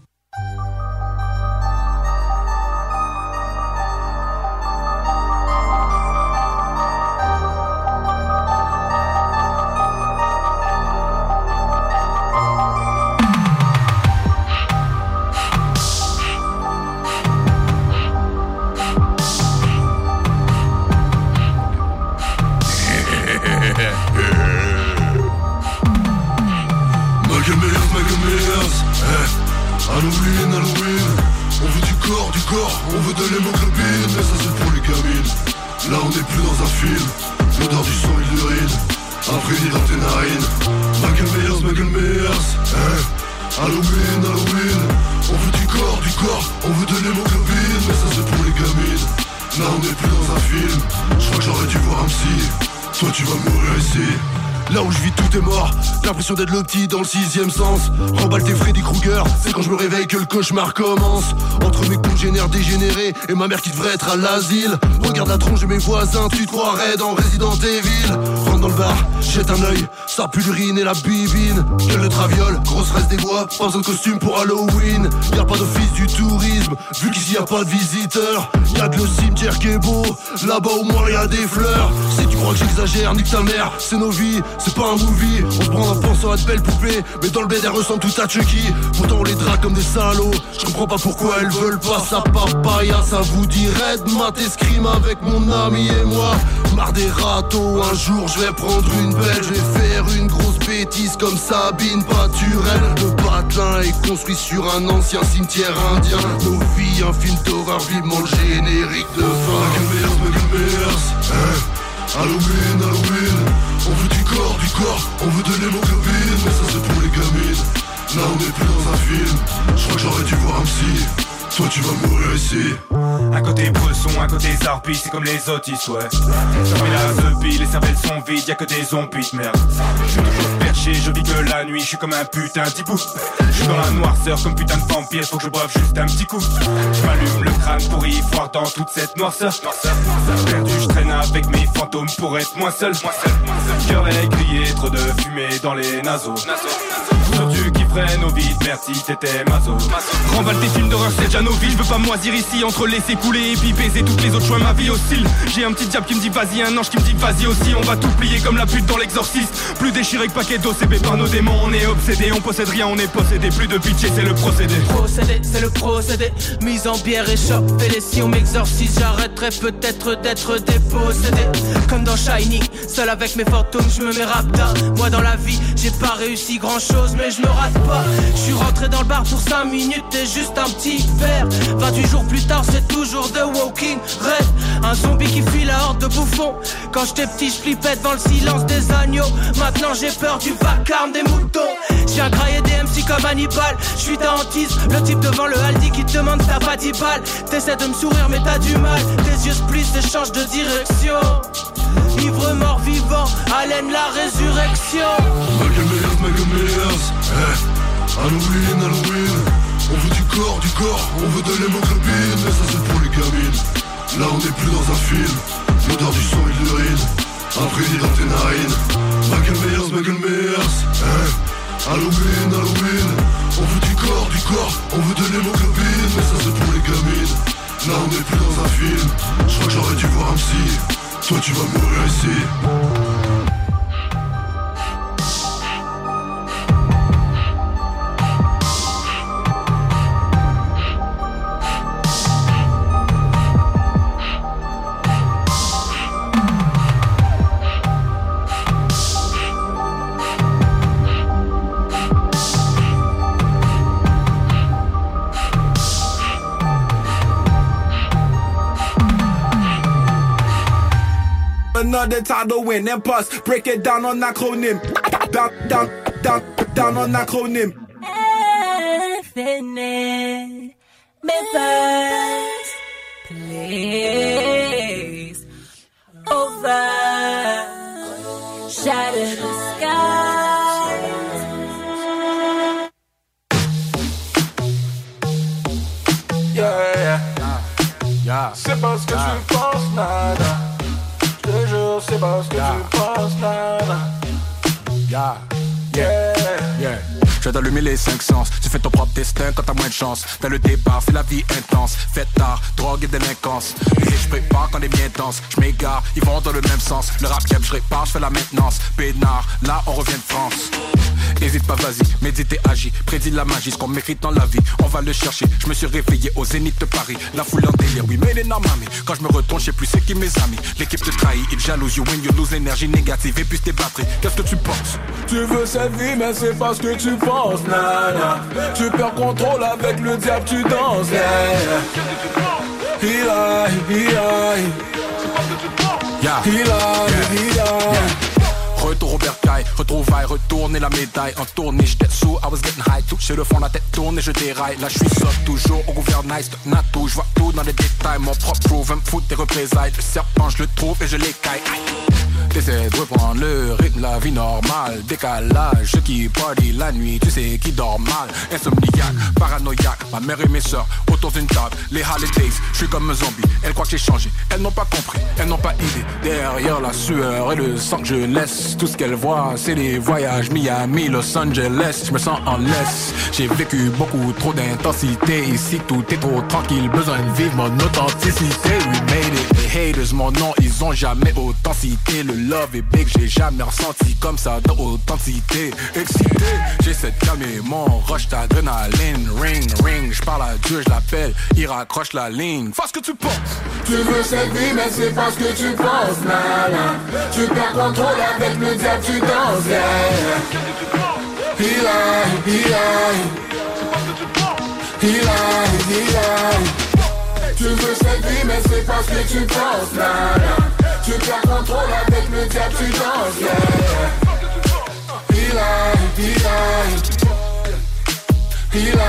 D'être le petit dans le sixième sens. Remballe tes Freddy Krueger C'est quand je me réveille que le cauchemar commence. Entre mes congénères dégénérés Et ma mère qui devrait être à l'asile. Regarde la tronche de mes voisins Tu te croirais dans Resident Evil. Rentre dans le bar, jette un œil Ça pue et la bibine. Gueule de traviole, grosse reste des bois. Pas besoin de costume pour Halloween. Y'a pas d'office du tourisme. Vu qu'ici y a pas de visiteurs. Y'a que le cimetière qui est beau. Là-bas au moins y a des fleurs. Si tu crois que j'exagère, nique ta mère. C'est nos vies, c'est pas un movie. On se prend en pensant à de belles poupées. Mais dans le bed elles ressemblent tout à Chucky. Pourtant on les drague comme des salauds. Je comprends pas pourquoi elles veulent pas sa papaya Ça vous dirait de mater avec mon ami et moi Marre des râteaux, un jour je vais prendre une belle Je vais faire une grosse bêtise comme Sabine Paturel. Le patelin est construit sur un ancien cimetière indien. Nos vies, un film d'horreur vivement le générique de fin. Eh, Halloween, Halloween. On veut du corps, du corps, on veut de l'hémoglobine Mais ça c'est pour les gamines. Là on n'est plus dans un film. Je crois que j'aurais dû voir un psy Toi tu vas mourir ici. À côté bresson, à côté zarpi, c'est comme les autres, ouais J'en la zombie, les cervelles sont vides, y'a que des zombies de merde. Je suis toujours perché, je vis que la nuit, je suis comme un putain d'hibou. Je suis dans la noirceur comme putain de vampire, faut que je boive juste un petit coup. Je m'allume le crâne pour y voir dans toute cette noirceur. Perdu, je traîne avec mes fantômes pour être moins seul. Cœur aiguillé, trop de fumée dans les naseaux Au vide, merci t'étais maso Remballe tes films d'horreur, c'est déjà nos vies Je veux pas moisir ici entre laisser couler et puis baiser toutes les autres chouins ma vie oscille J'ai un petit diable qui me dit vas-y, un ange qui me dit vas-y aussi. On va tout plier comme la pute dans l'exorciste. Plus déchiré que paquet d'OCB par nos démons On est obsédé, on possède rien, on est possédé. Plus de pitié, c'est le procédé. Procédé, c'est le procédé. Mise en bière et. Et si on m'exorcise, j'arrêterai peut-être d'être dépossédé. Comme dans Shining, seul avec mes fantômes, je me mets rapta. Moi dans la vie, j'ai pas réussi grand chose, mais je me rate Je suis rentré dans le bar pour 5 minutes et juste un petit verre. 28 jours plus tard, c'est toujours The Walking Red. Un zombie qui fuit la horde de bouffons. Quand j'étais petit, je flippais devant le silence des agneaux. Maintenant, j'ai peur du vacarme des moutons. J'ai un graillé des MC comme Hannibal. Je suis le type devant le Aldi qui te demande t'as pas 10 balles. T'essaies de me sourire, mais t'as du mal. Tes yeux splissent et changent de direction. Ivre mort vivant, haleine la résurrection. Eh, Halloween, Halloween On veut du corps, du corps, on veut de l'hémoglobine Mais ça c'est pour les gamines. Là on n'est plus dans un film. L'odeur du sang et de l'urine. Imprégnés dans tes narines. Michael hein Halloween, Halloween On veut du corps, du corps. On veut de l'hémoglobine Mais ça c'est pour les gamines. Là on est plus dans un film. Je crois que j'aurais dû voir un psy Toi tu vas mourir ici Another title win and bust. Break it down on acronym. Down, down, down, down on acronym. Infinite Memphis, please over shatter the skies. Yeah, yeah. C'est parce que tu penses nada. Je te jure, c'est parce que tu penses. Yeah. Yeah. Yeah. Je vais t'allumer les cinq sens. Tu fais ton propre destin quand t'as moins de chance. T'as le départ, c'est la vie intense. Fête tard, drogue et délinquance. Les hits, je prépare quand est bien tense. Je m'égare, ils vont dans le même sens. Le rap cap, je répare, je fais la maintenance. Pénard, là on revient de France. Hésite pas, vas-y, médite et agis. Prédis la magie, ce qu'on mérite dans la vie. On va le chercher. Je me suis réveillé au zénith de Paris. La foule en délire, oui, mais les mamie. Quand je me retourne, je sais plus c'est qui mes amis. L'équipe te trahit, ils jalouse, you win, you lose l'énergie négative et puis tes batteries. Qu'est-ce que tu penses? Tu veux cette vie, mais c'est pas ce que tu penses, nana. Tu perds contrôle avec le diable, tu danses, yeah. Il aille, il aille. Yeah. Il aille, il aille. Retour au bercail, retrouvailles, retourner la médaille. En tournée, j'étais sous, I was getting high. Touché le fond, la tête tourne et je déraille. Là je suis soft, toujours au gouvernail. Stock nato, je vois tout dans les détails. Mon propre veut me foutre des représailles. Le serpent, je le trouve et je l'écaille. T'essaies de reprendre le rythme, la vie normale. Décalage, ceux qui party la nuit Tu sais qui dort mal. Insomniaque, paranoïaque Ma mère et mes soeurs autour d'une table. Les holidays, je suis comme un zombie. Elles croient que j'ai changé, elles n'ont pas compris Elles n'ont pas idée. Derrière la sueur et le sang que je laisse Tout ce qu'elles voient c'est les voyages Miami, Los Angeles. Je me sens en laisse. J'ai vécu beaucoup trop d'intensité. Ici tout est trop tranquille. Besoin de vivre mon authenticité. We made it. Les haters mon nom ils ont jamais autant cité Le love est big j'ai jamais ressenti comme ça dans authenticité Excité J'essaie de calmer mon rush d'adrénaline. Ring ring je parle à Dieu je l'appelle. Il raccroche la ligne. Fais ce que tu penses. Tu veux cette vie, mais c'est pas ce que tu penses, nana. Tu perds contrôle avec le tu veux cette vie, mais c'est pas ce que tu penses, nana. Tu perds contrôle avec le diable, tu danses, yeah. Il.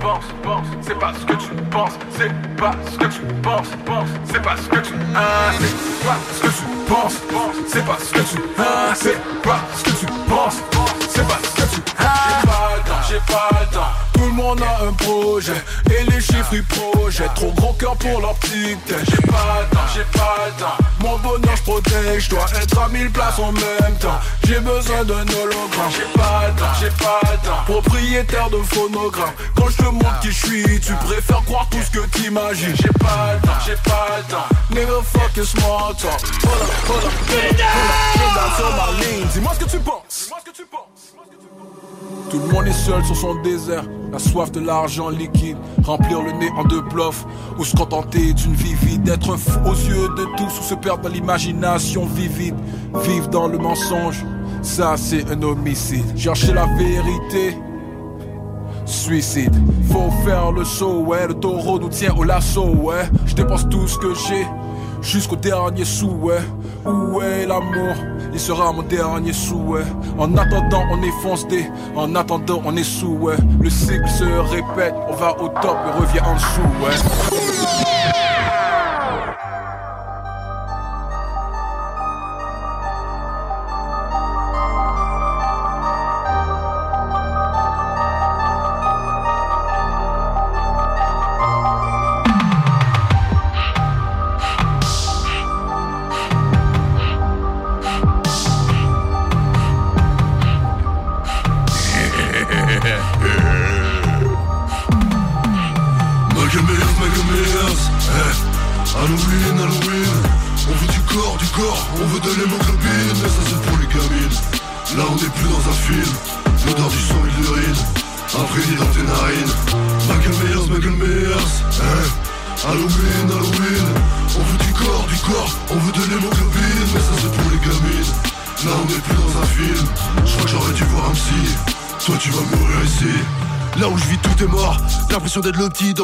Penses, penses, c'est pas ce que tu penses, c'est pas ce que tu penses, penses, c'est pas ce que tu ah, c'est pas ce que tu penses, penses, c'est pas ce que tu ah, c'est pas ce que tu penses, c'est pas ce que tu ah. J'ai pas le temps, j'ai pas le temps. Tout le monde a un projet et les chiffres du projet. Trop gros cœur pour leur petite. J'ai pas le temps, j'ai pas le temps. Mon bonheur je protège, dois être à mille places en même temps. J'ai besoin d'un hologramme. J'ai pas le temps, j'ai pas le temps. Propriétaire de phonogramme. Quand je te montre qui je suis, tu préfères croire tout ce que t'imagines. J'ai pas le temps, j'ai pas le temps. Nigga fuck your small talk. Hold up, hold up, hold up. Sur ma ligne. Dis-moi ce que tu penses. Dis-moi ce que tu penses. Tout le monde est seul sur son désert, la soif de l'argent liquide, remplir le nez en deux bluffs, ou se contenter d'une vie vide, d'être fou aux yeux de tous, ou se perdre dans l'imagination vivide, vivre dans le mensonge, ça c'est un homicide. Chercher la vérité, suicide. Faut faire le saut, ouais, le taureau nous tient au lasso, ouais. Je dépense tout ce que j'ai, jusqu'au dernier souhait. Où est l'amour? Il sera mon dernier souhait. En attendant, on est foncé. En attendant, on est sous, ouais. Le cycle se répète. On va au top et revient en dessous, ouais.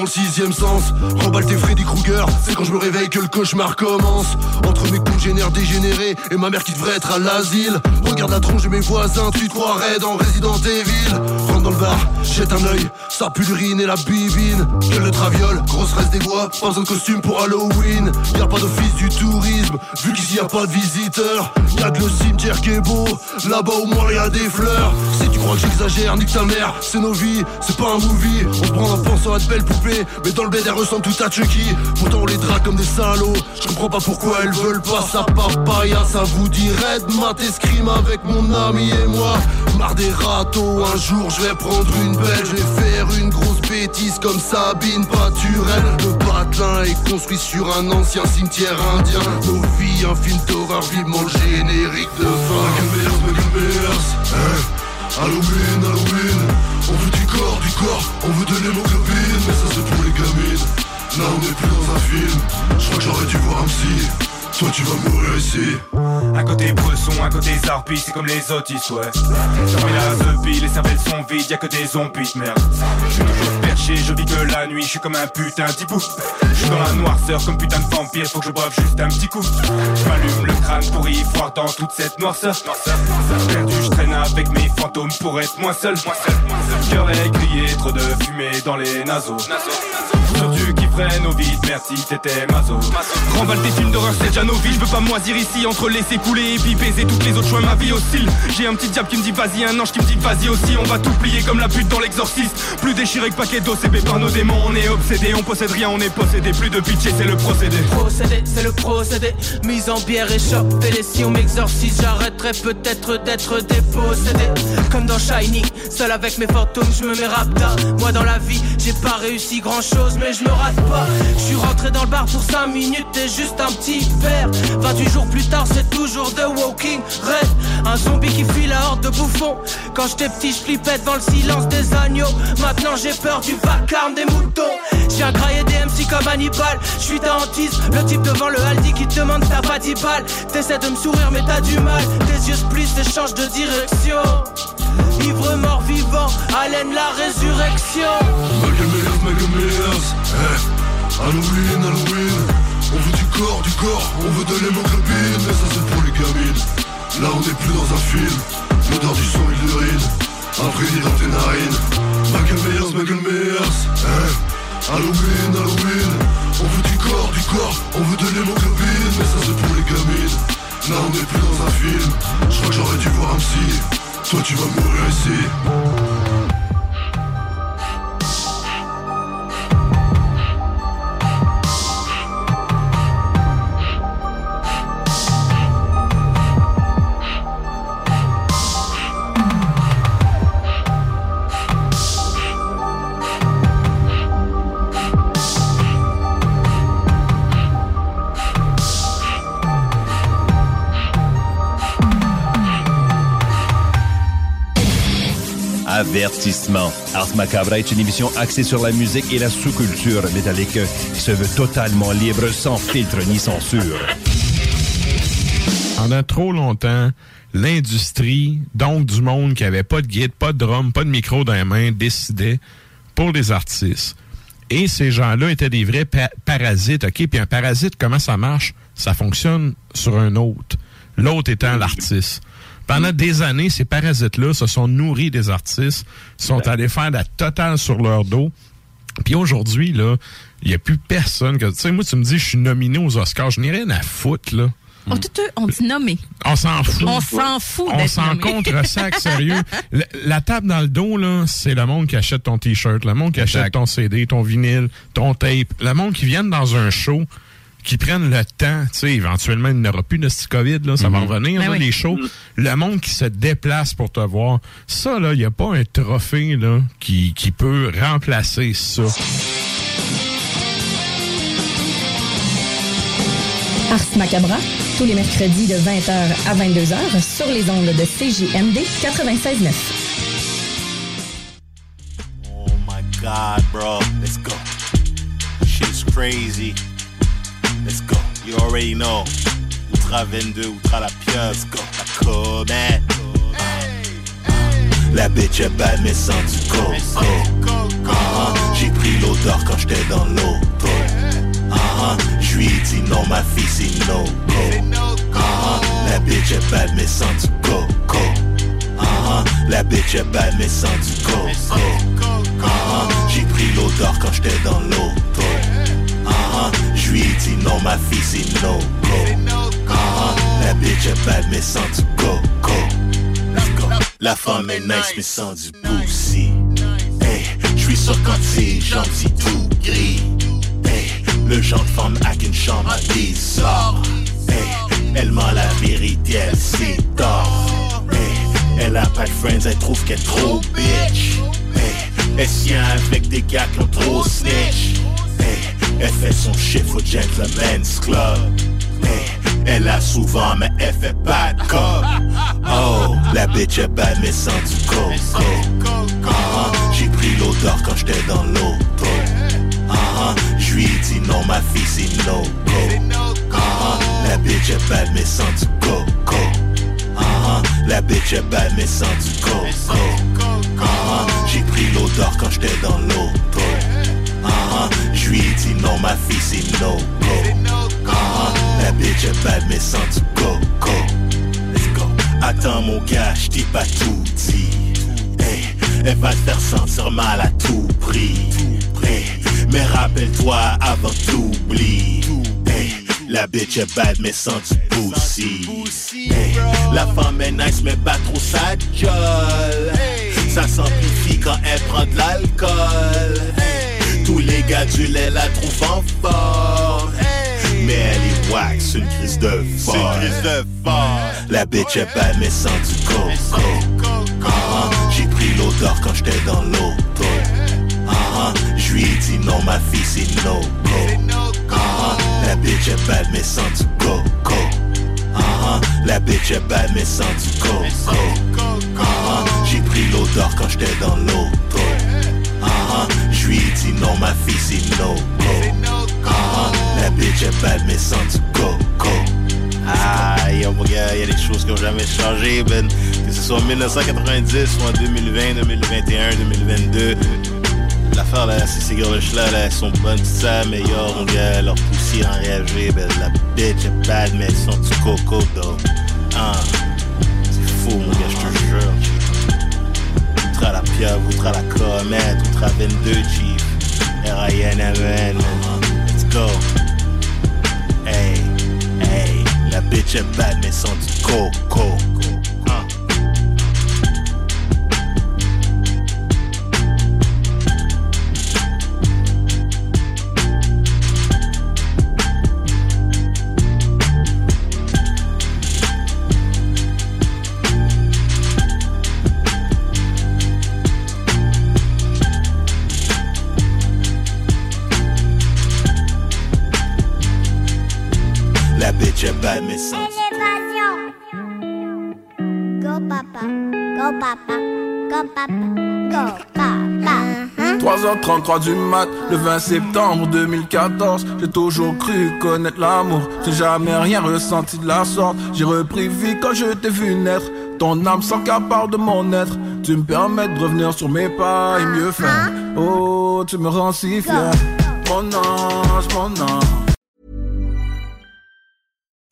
Le sixième sens. Remballe tes Freddy Krueger C'est quand je me réveille que le cauchemar commence. Entre mes congénères dégénérés Et ma mère qui devrait être à l'asile. Regarde la tronche de mes voisins Tu te croirais dans Resident Evil. Rentre dans le bar, jette un œil Ça pue et la bibine. Gueule de traviole, grosse reste des bois. Pas besoin de costume pour Halloween. Y'a pas d'office du tourisme. Vu qu'ici y a pas de visiteurs. Y'a que le cimetière qui est beau. Là-bas au moins y a des fleurs. Si tu crois que j'exagère, nique ta mère. C'est nos vies, c'est pas un movie. On prend en pensant à de belles poupées. Mais dans le bed elles ressemblent toutes à Chucky. Pourtant on les drague comme des salauds. Je comprends pas pourquoi elles veulent pas Ça papaya, ça vous dirait de mater avec mon ami et moi Marre des râteaux, un jour je vais prendre une belle Je vais faire une grosse bêtise comme Sabine Paturelle Le patelin est construit sur un ancien cimetière indien. Nos vies, un film d'horreur, vivement le générique de fin. Halloween, Halloween On veut du corps, du corps, on veut de l'hémoglobine. Mais ça c'est pour les gamines. Là on n'est plus dans un film. Je crois que j'aurais dû voir un psy Toi tu vas mourir ici. À côté bresson, à côté zarpi, c'est comme les autres, ouais. J'en la zepie, les cervelles sont vides, y'a que des zombies, merde. Je suis toujours perché, je vis que la nuit, je suis comme un putain d'hibou Je suis dans la noirceur comme putain de vampire, faut que je boive juste un petit coup. Je m'allume le crâne pour y voir dans toute cette noirceur. Perdu, je traîne avec mes fantômes pour être moins seul. Cœur aiguillé, trop de fumée dans les naseaux. Sur au vide, merci t'étais mazo Remballe tes films d'horreur, c'est déjà nos vies. Je veux pas moisir ici entre laisser couler et puis baiser toutes les autres. Choix ma vie oscille J'ai un petit diable qui me dit vas-y, un ange qui me dit vas-y aussi. On va tout plier comme la pute dans l'exorciste. Plus déchiré que paquet d'OCB par nos démons. On est obsédé, on possède rien, on est possédé. Plus de pitié, c'est le procédé. Procédé, c'est le procédé. Mise en bière et les si on m'exorcise, j'arrêterai peut-être d'être dépossédé. Comme dans Shining, seul avec mes fantômes, je me mets rapta. Moi dans la vie, j'ai pas réussi grand chose, mais je me rate Je suis rentré dans le bar pour 5 minutes et juste un petit verre. 28 jours plus tard, c'est toujours The Walking Red. Un zombie qui fuit la horde de bouffons. Quand j'étais petit, je flippais devant le silence des agneaux. Maintenant, j'ai peur du vacarme des moutons. J'ai un graillé des MC comme Hannibal. Je suis le type devant le Aldi qui te demande t'as pas 10 balles. T'essaies de me sourire, mais t'as du mal. Tes yeux splissent et changent de direction. Ivre, mort, vivant, haleine la résurrection. Michael Myers eh. Halloween, Halloween On veut du corps, du corps On veut de l'hémoglobine Mais ça c'est pour les gamines. Là on n'est plus dans un film. L'odeur du sang et de l'urine Imprégnée dans tes narines Michael Myers eh. Halloween, Halloween On veut du corps, du corps On veut de l'hémoglobine Mais ça c'est pour les gamines. Là on n'est plus dans un film. Je crois que j'aurais dû voir un psy Toi tu vas mourir ici Ars Macabre est une émission axée sur la musique et la sous-culture métallique qui se veut totalement libre, sans filtre ni censure. Pendant trop longtemps, l'industrie, donc du monde qui avait pas de guide, pas de drum, pas de micro dans les mains, décidait pour les artistes. Et ces gens-là étaient des vrais pa- parasites, OK? Puis un parasite, comment ça marche? Ça fonctionne sur un autre. L'autre étant l'artiste. Pendant des années, ces parasites-là se sont nourris des artistes, sont allés faire la totale sur leur dos. Puis aujourd'hui, là, il n'y a plus personne que. Tu sais, moi, tu me dis, je suis nominé aux Oscars. Je n'ai rien à foutre, là. On, tout, on dit nommé. On s'en fout. On s'en fout On s'en contre sac, sérieux. [LAUGHS] La, la table dans le dos, là, c'est le monde qui achète ton T-shirt, le monde qui achète ton CD, ton vinyle, ton tape. Le monde qui vient dans un show, qui prennent le temps, tu sais, éventuellement, il n'y aura plus de ce COVID, là, ça va Mhm. revenir, Ben là, oui. les shows. Le monde qui se déplace pour te voir, ça, là, il n'y a pas un trophée, là, qui, qui peut remplacer ça. Ars Macabra, tous les mercredis de 20h à 22h sur les ondes de CJMD 96.9. Oh my god, bro. Let's go. Shit's crazy. Let's go. You already know. Outra 22, Outra la. Let's go. La comète. La bitch est bad mais sans du coco. Ah, J'ai pris l'odeur quand j'étais dans l'auto. Ah, Je lui ai dit non ma fille c'est no go. Ah, La bitch est bad mais sans du coco. La bitch est bad mais sans du coco. J'ai pris l'odeur quand j'étais dans l'auto. Ah, Je lui ai non ma fille c'est no go. Ah, La bitch est bad mais sans du go. La femme est nice mais sans du pussy. Hey, je suis quand c'est gentil tout gris. Hey, le genre de femme avec une chambre à. Hey, elle ment la vérité, elle sait tort. Hey, elle a pas de friends, elle trouve qu'elle est trop bitch. Hey, elle se tient avec des gars qui ont trop snitch. Elle fait son chiffre au Gentleman's Club. Hey, elle a souvent, mais elle fait pas de cop. Oh, la bitch est bad, mais sans du coco. Ah, J'ai pris l'odeur quand j'étais dans l'auto. Ah, Je lui dit non, ma fille, c'est no go. Ah, La bitch est bad, mais sans du coco. La bitch est bad, mais sans du coco. J'ai pris l'odeur quand j'étais dans l'auto. Je lui ai dit non, ma fille, c'est no go. Ah, La bitch est bad, mais sans du go. Attends, mon gars, je pas tout dit. Elle va te faire sentir mal à tout prix. Mais rappelle-toi avant t'oublies. Hey, la bitch est bad, mais sans du pussy. La femme est nice, mais pas trop sa gueule. Ça s'amplifie quand elle prend de l'alcool. Tous les gars du lait la trouvent en forme. Mais elle est wack, c'est une crise de folle. C'est une crise de. La bitch est bad, mais sans du coco. Ah, J'ai pris l'odeur quand j'étais dans l'auto. Ah, Je lui ai dit non, ma fille, c'est no go. Ah, La bitch est bad, mais sans du coco. La bitch est bad, mais sans du coco. J'ai pris l'odeur quand j'étais dans l'auto. Ai dit non, ma fille, c'est no go. La bitch est bad, mais sans du coco. Ah, yo, mon gars, y a des choses qui ont jamais changé, ben. Que ce soit en 1990 ou en 2020, 2021, 2022. L'affaire, là, c'est ces girls-là, là, elles sont bonnes, ça, meilleur, mon gars. Leur poussi enragé, ben, la bitch est bad, mais elles sont du coco, though. Ah, c'est fou, mon gars, je te jure. Outre à la outre à 22 Chief. R.I.N.M.N. Let's go. Hey, hey, la bitch est bad, mais sans du coco. Go papa, go papa, go papa, go papa. 3h33 du mat, le 20 septembre 2014 J'ai toujours cru connaître l'amour. J'ai jamais rien ressenti de la sorte. J'ai repris vie quand je t'ai vu naître Ton âme s'encapare de mon être. Tu me permets de revenir sur mes pas et mieux faire. Oh, tu me rends si fier. Mon ange, mon ange